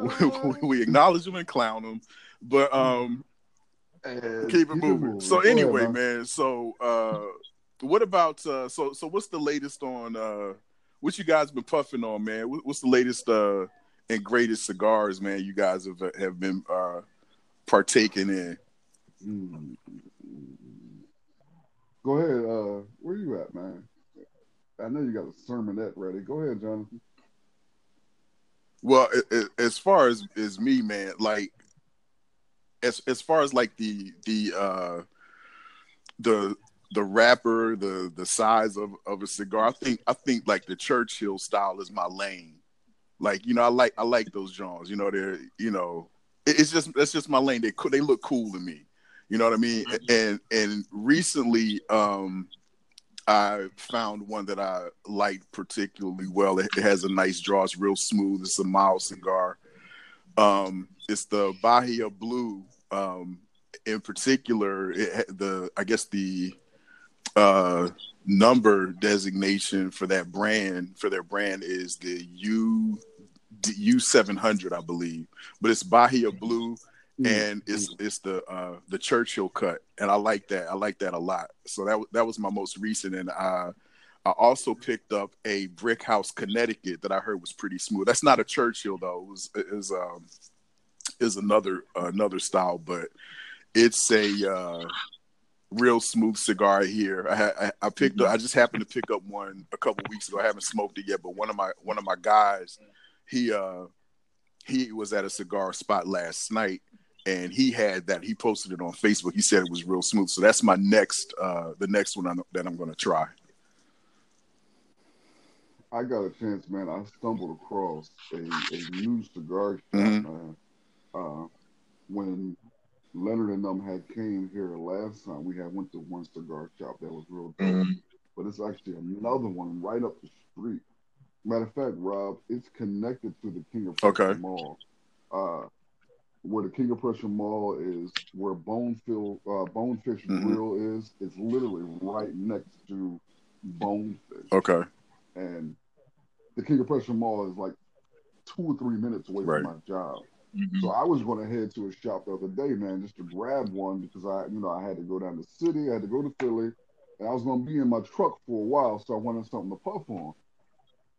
we, [laughs] [laughs] we acknowledge them and clown them, but um, And keep it moving. So Go ahead, anyway, man. man. So uh, what about uh, so so what's the latest on uh, what you guys been puffing on, man? What's the latest uh, and greatest cigars, man? You guys have have been uh, partaking in. Mm. Go ahead. Uh, where you at, man? I know you got a sermonette ready. Go ahead, Jonathan. Well, a- a- as far as as me, man, like as as far as like the the uh the the wrapper, the the size of of a cigar, I think I think like the Churchill style is my lane. Like you know, I like I like those Johns. You know, they're you know, it- it's just that's just my lane. They they look cool to me. You know what I mean? And and recently, um, I found one that I liked particularly well. It, it has a nice draw. It's real smooth. It's a mild cigar. Um, it's the Bahia Blue. Um, in particular, it, the I guess the uh, number designation for that brand for their brand is the U U seven hundred, I believe. But it's Bahia Blue. And it's it's the uh the Churchill cut, and I like that. I like that a lot. So that that was my most recent, and I I also picked up a Brick House Connecticut that I heard was pretty smooth. That's not a Churchill though. It was was um is another another style, but it's a uh, real smooth cigar here. I, I, I picked up, I just happened to pick up one a couple weeks ago. I haven't smoked it yet, but one of my one of my guys, he uh he was at a cigar spot last night and he had that he posted it on Facebook. He said it was real smooth. So that's my next uh the next one I'm, that I'm going to try. I got a chance, man. I stumbled across a, a new cigar shop, Mhm. man. Uh, when Leonard and them had came here last time, we had went to one cigar shop that was real dope. Mhm. But it's actually another one right up the street. Matter of fact, Rob, it's connected to the King of Okay. Mall. Uh, where the King of Prussia Mall is, where Bonefield, uh, Bonefish Mhm. Grill is, it's literally right next to Bonefish Okay. and the King of Prussia Mall is like two or three minutes away Right. from my job. Mhm. So I was going to head to a shop the other day, man, just to grab one because I, you know, I had to go down to the city, I had to go to Philly, and I was going to be in my truck for a while, so I wanted something to puff on.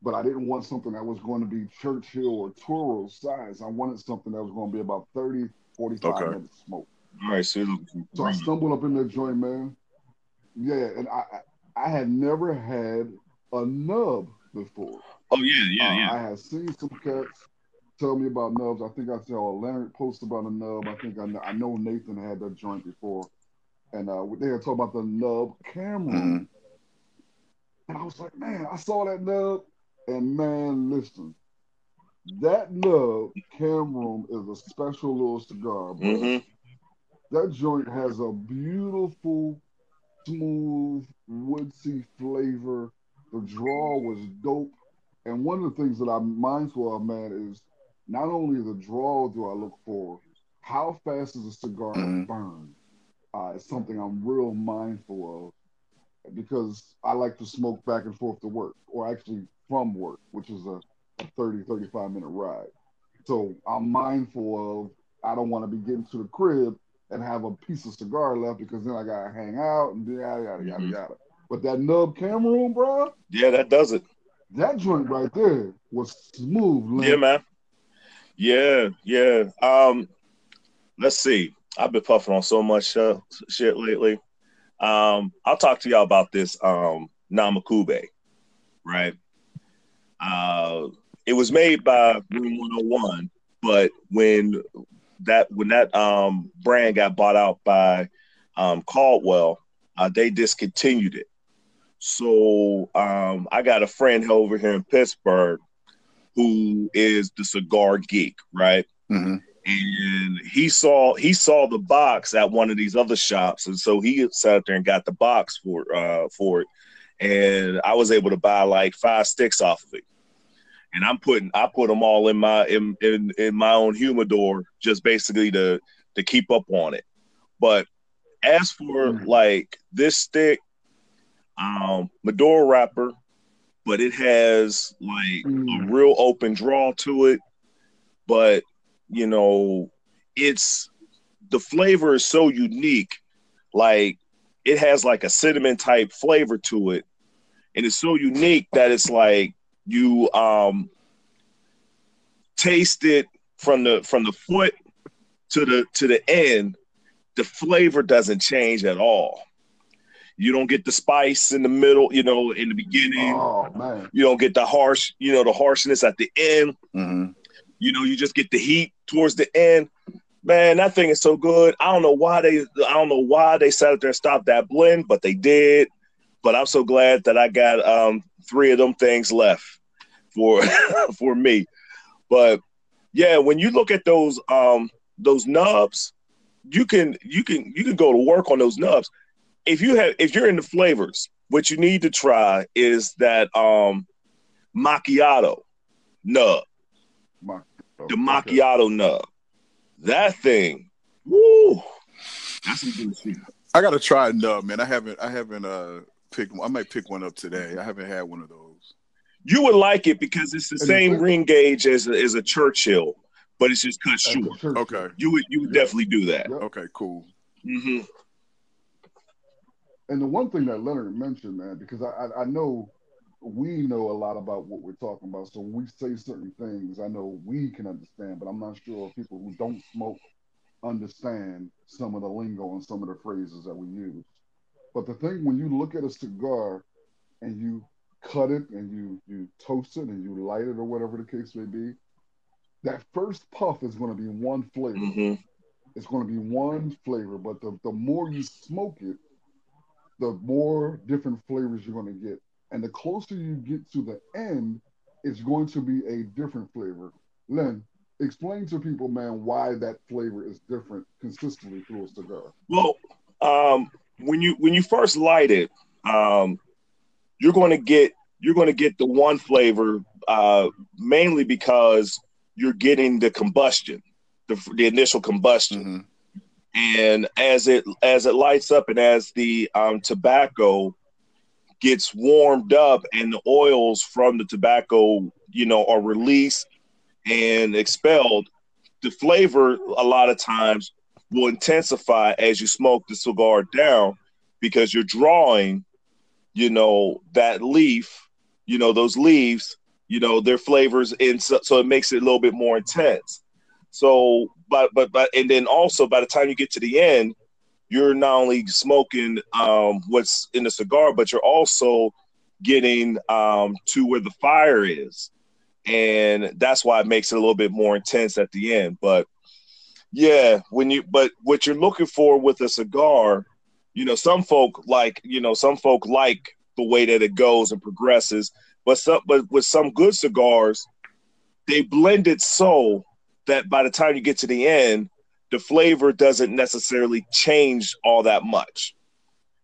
But I didn't want something that was going to be Churchill or Toro size. I wanted something that was going to be about 30, 45 Okay. minutes smoke. All right, so So I stumbled up in that joint, man. Yeah, and I, I had never had a nub before. oh yeah, yeah, Uh, yeah. I had seen some cats tell me about nubs. I think I saw a Larry post about a nub. I think I know, I know Nathan had that joint before, and uh, they had talked about the nub Cameroon. Mhm. And I was like, man, I saw that nub, and man, listen, that nub Cameroon is a special little cigar, bro. Mhm. That joint has a beautiful, smooth, woodsy flavor. The draw was dope. And one of the things that I'm mindful of, man, is not only the draw do I look for, how fast does a cigar Mhm. burn? Uh, it's something I'm real mindful of because I like to smoke back and forth to work, or actually from work, which is a, a 30, 35 minute ride. So I'm mindful of I don't want to be getting to the crib and have a piece of cigar left because then I gotta hang out and yada yada yada Mhm. yada. But that nub Cameroon, bro, Yeah, that does it. that joint right there was smooth. Yeah, man. Yeah, yeah. Um, let's see. I've been puffing on so much uh, shit lately. Um, I'll talk to y'all about this um Namakubi, right? Uh, it was made by Room 101, but when that when that um brand got bought out by um Caldwell, uh, they discontinued it. So um, I got a friend over here in Pittsburgh who is the cigar geek, right? Mhm. And he saw he saw the box at one of these other shops, and so he sat up there and got the box for uh for it, and I was able to buy like five sticks off of it. And I'm putting I put them all in my in in, in my own humidor just basically to to keep up on it. But as for Mhm. like this stick, um, Maduro wrapper, but it has like a Mm. real open draw to it. But you know, it's the flavor is so unique. Like it has like a cinnamon type flavor to it, and it's so unique that it's like you um taste it from the from the foot to the to the end. The flavor doesn't change at all. You don't get the spice in the middle, you know, in the beginning. Oh You don't get the harsh, you know, the harshness at the end. Mhm. You know, you just get the heat towards the end. Man, that thing is so good. I don't know why they I don't know why they sat up there and stopped that blend, but they did. But I'm so glad that I got um three of them things left for [laughs] for me. But yeah, when you look at those um those nubs, you can you can you can go to work on those nubs. If you have if you're into flavors, what you need to try is that um macchiato nub my, the macchiato nub. That thing, woo, that's some good shit. I gotta try a nub, man. I haven't I haven't uh picked one. I might pick one up today. I haven't had one of those. You would like it because it's the same ring gauge as a, as a Churchill, but it's just cut That's short. Okay. You would you would Yeah. definitely do that. Yeah. Okay, cool. hmm And the one thing that Leonard mentioned, man, because I, I I know we know a lot about what we're talking about. So when we say certain things, I know we can understand, but I'm not sure people who don't smoke understand some of the lingo and some of the phrases that we use. But the thing when you look at a cigar and you cut it and you you toast it and you light it or whatever the case may be, that first puff is going to be one flavor. Mm-hmm. It's going to be one flavor, but the, the more you smoke it, the more different flavors you're going to get. And the closer you get to the end, it's going to be a different flavor. Len, explain to people, man, why that flavor is different consistently through a cigar. Well, um, when you when you first light it, um, you're going to get you're going to get the one flavor uh, mainly because you're getting the combustion, the, the initial combustion. hmm and as it as it lights up and as the um, tobacco gets warmed up and the oils from the tobacco you know are released and expelled the flavor a lot of times will intensify as you smoke the cigar down because you're drawing you know that leaf you know those leaves you know their flavors in so, so it makes it a little bit more intense so, but but but, and then also by the time you get to the end, you're not only smoking um, what's in the cigar, but you're also getting um, to where the fire is, and that's why it makes it a little bit more intense at the end. But yeah, when you but what you're looking for with a cigar, you know, some folk like you know some folk like the way that it goes and progresses, but some but with some good cigars, they blend it so that by the time you get to the end, the flavor doesn't necessarily change all that much.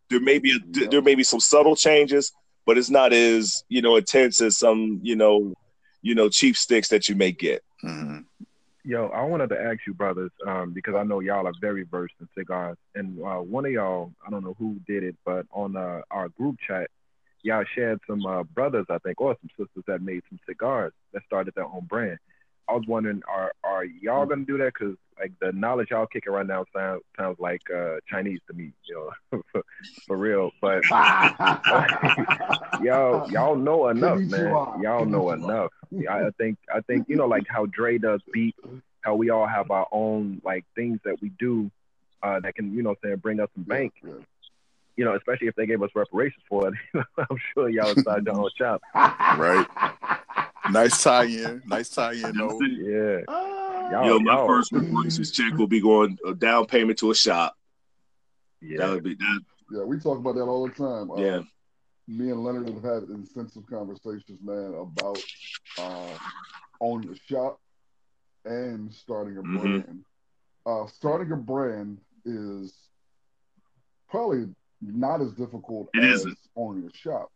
There may be a, Yeah. there may be some subtle changes, but it's not as you know intense as some you know you know cheap sticks that you may get. hmm Yo, I wanted to ask you, brothers, um, because I know y'all are very versed in cigars, and uh, one of y'all, I don't know who did it, but on uh, our group chat, y'all shared some uh, brothers, I think, or some sisters that made some cigars that started their own brand. I was wondering, are are y'all gonna do that? Cause like the knowledge y'all kicking right now sounds sounds like uh, Chinese to me, you know, [laughs] for, for real. But [laughs] y'all y'all know enough, man. Y'all know enough. I think I think you know like how Dre does beat, how we all have our own like things that we do uh, that can you know what I'm saying bring us some bank. You know, especially if they gave us reparations for it. [laughs] I'm sure y'all would start your own shop. Right. Nice tie in. Nice tie in. though. [laughs] Yeah. Y'all, Yo, my y'all- first reparations check will be going a down payment to a shop. Yeah. That would be that. yeah, we talk about that all the time. Uh, Yeah. me and Leonard have had extensive conversations, man, about uh, owning a shop and starting a Mhm. brand. Uh, starting a brand is probably not as difficult It as isn't. owning a shop.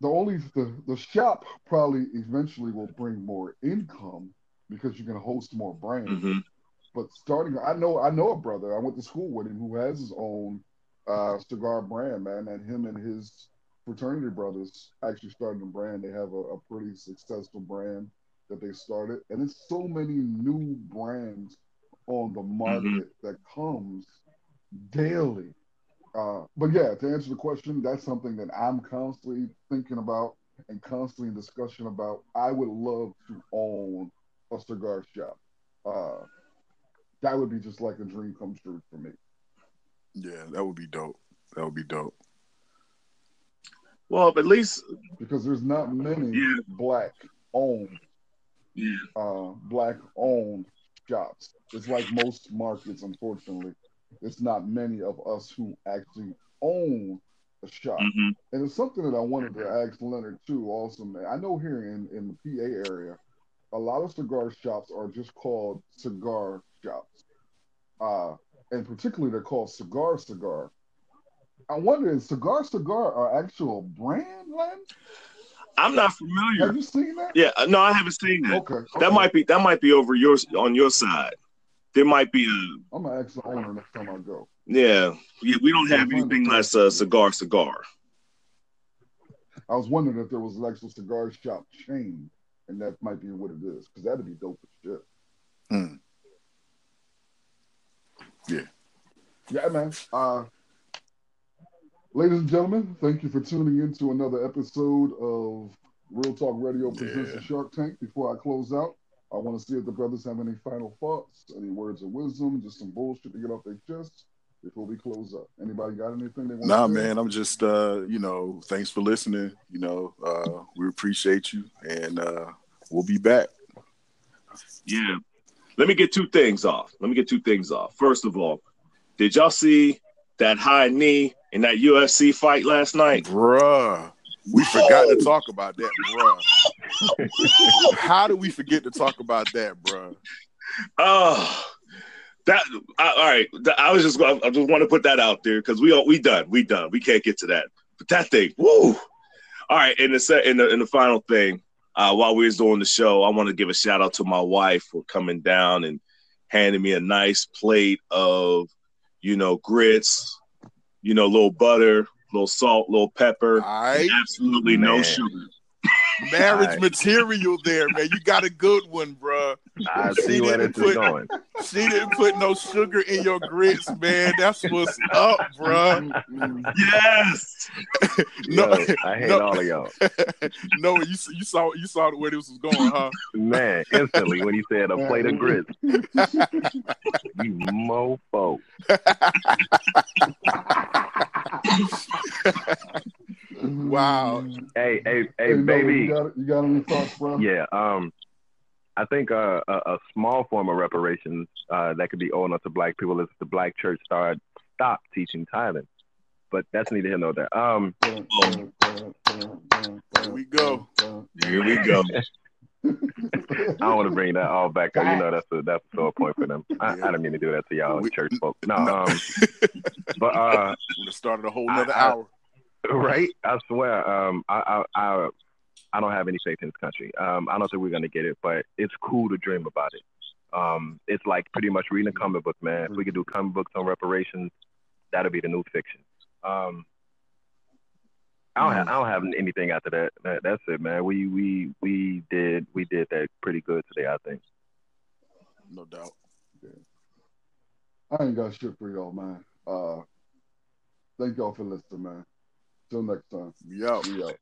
The only the, the shop probably eventually will bring more income because you can host more brands. Hmm but starting i know i know a brother i went to school with him who has his own uh cigar brand man and him and his fraternity brothers actually started a brand. They have a, a pretty successful brand that they started. And it's so many new brands on the market that comes daily uh but yeah to answer the question that's something that i'm constantly thinking about and constantly in discussion about i would love to own a cigar shop uh that would be just like a dream come true for me. Yeah, that would be dope. That would be dope. Well, at least Because there's not many Yeah. black owned yeah. uh black owned shops. It's like most markets, unfortunately. It's not many of us who actually own a shop. hmm And it's something that I wanted to ask Leonard too, also, man. I know here in, in the PA area, a lot of cigar shops are just called cigar shops. Uh, and particularly they're called cigar cigar. I wonder, is cigar cigar an actual brand, Len? I'm not familiar. Have you seen that? Yeah, no, I haven't seen that. Okay. That might be that might be over yours on your side. There might be a I'm gonna ask the owner next time I go. yeah. yeah we don't have anything like a cigar cigar. I was wondering if there was an actual cigar shop chain, and that might be what it is, because that'd be dope as shit. Hmm. Yeah. Yeah, man. Uh, ladies and gentlemen, thank you for tuning in to another episode of Real Talk Radio presents Yeah. Shark Tank. Before I close out, I want to see if the brothers have any final thoughts, any words of wisdom, just some bullshit to get off their chest before we close up. Anybody got anything they want Nah, to say? man, I'm just uh, you know, thanks for listening. You know, uh, we appreciate you, and uh, we'll be back. Yeah. Let me get two things off. Let me get two things off. First of all, did y'all see that high knee in that UFC fight last night? Bruh, we forgot to talk about that, bruh. [laughs] How do we forget to talk about that, bruh? Oh, that I, all right. I was just I just want to put that out there because we all we done we done we can't get to that. But that thing, woo! All right, in the set in the in the final thing, uh, while we was doing the show, I want to give a shout out to my wife for coming down and handing me a nice plate of you know grits, you know, little butter, little salt, little pepper, right, absolutely no sugar. marriage [laughs] Alright. material there, man. You got a good one, bruh. [laughs] I She see where this didn't is put- going. She didn't put no sugar in your grits, man. That's what's up, bruh. Mm-mm. Yes. No, Yo, I [laughs] hate no. all of y'all. [laughs] no, you you saw you saw where this was going, huh? Man, instantly when he said a plate of grits. you mofo. Wow. Hey, hey, hey, Hey, baby. you got, you got any thoughts, bro? Yeah, um, I think uh, a, a small form of reparations uh, that could be owed to black people is if the black church start stop teaching tithing. But that's neither here nor there. Um, Here we go. Here we go. [laughs] I don't want to bring that all back up. You know, that's a that's a sore point for them. I, I didn't mean to do that to y'all We- church folks. No, no. um, [laughs] but uh, Would have started a whole nother I- I- hour. right? I swear, um, I, I, I, I don't have any faith in this country. Um, I don't think we're gonna get it, but it's cool to dream about it. Um, it's like pretty much reading a comic book, man. If we could do comic books on reparations, that'll be the new fiction. Um, I don't, have, I don't have anything after that. that. That's it, man. We, we, we did, we did that pretty good today, I think. No doubt. I ain't got shit for y'all, man. Uh, thank y'all for listening, man. Till next time. We out. We out.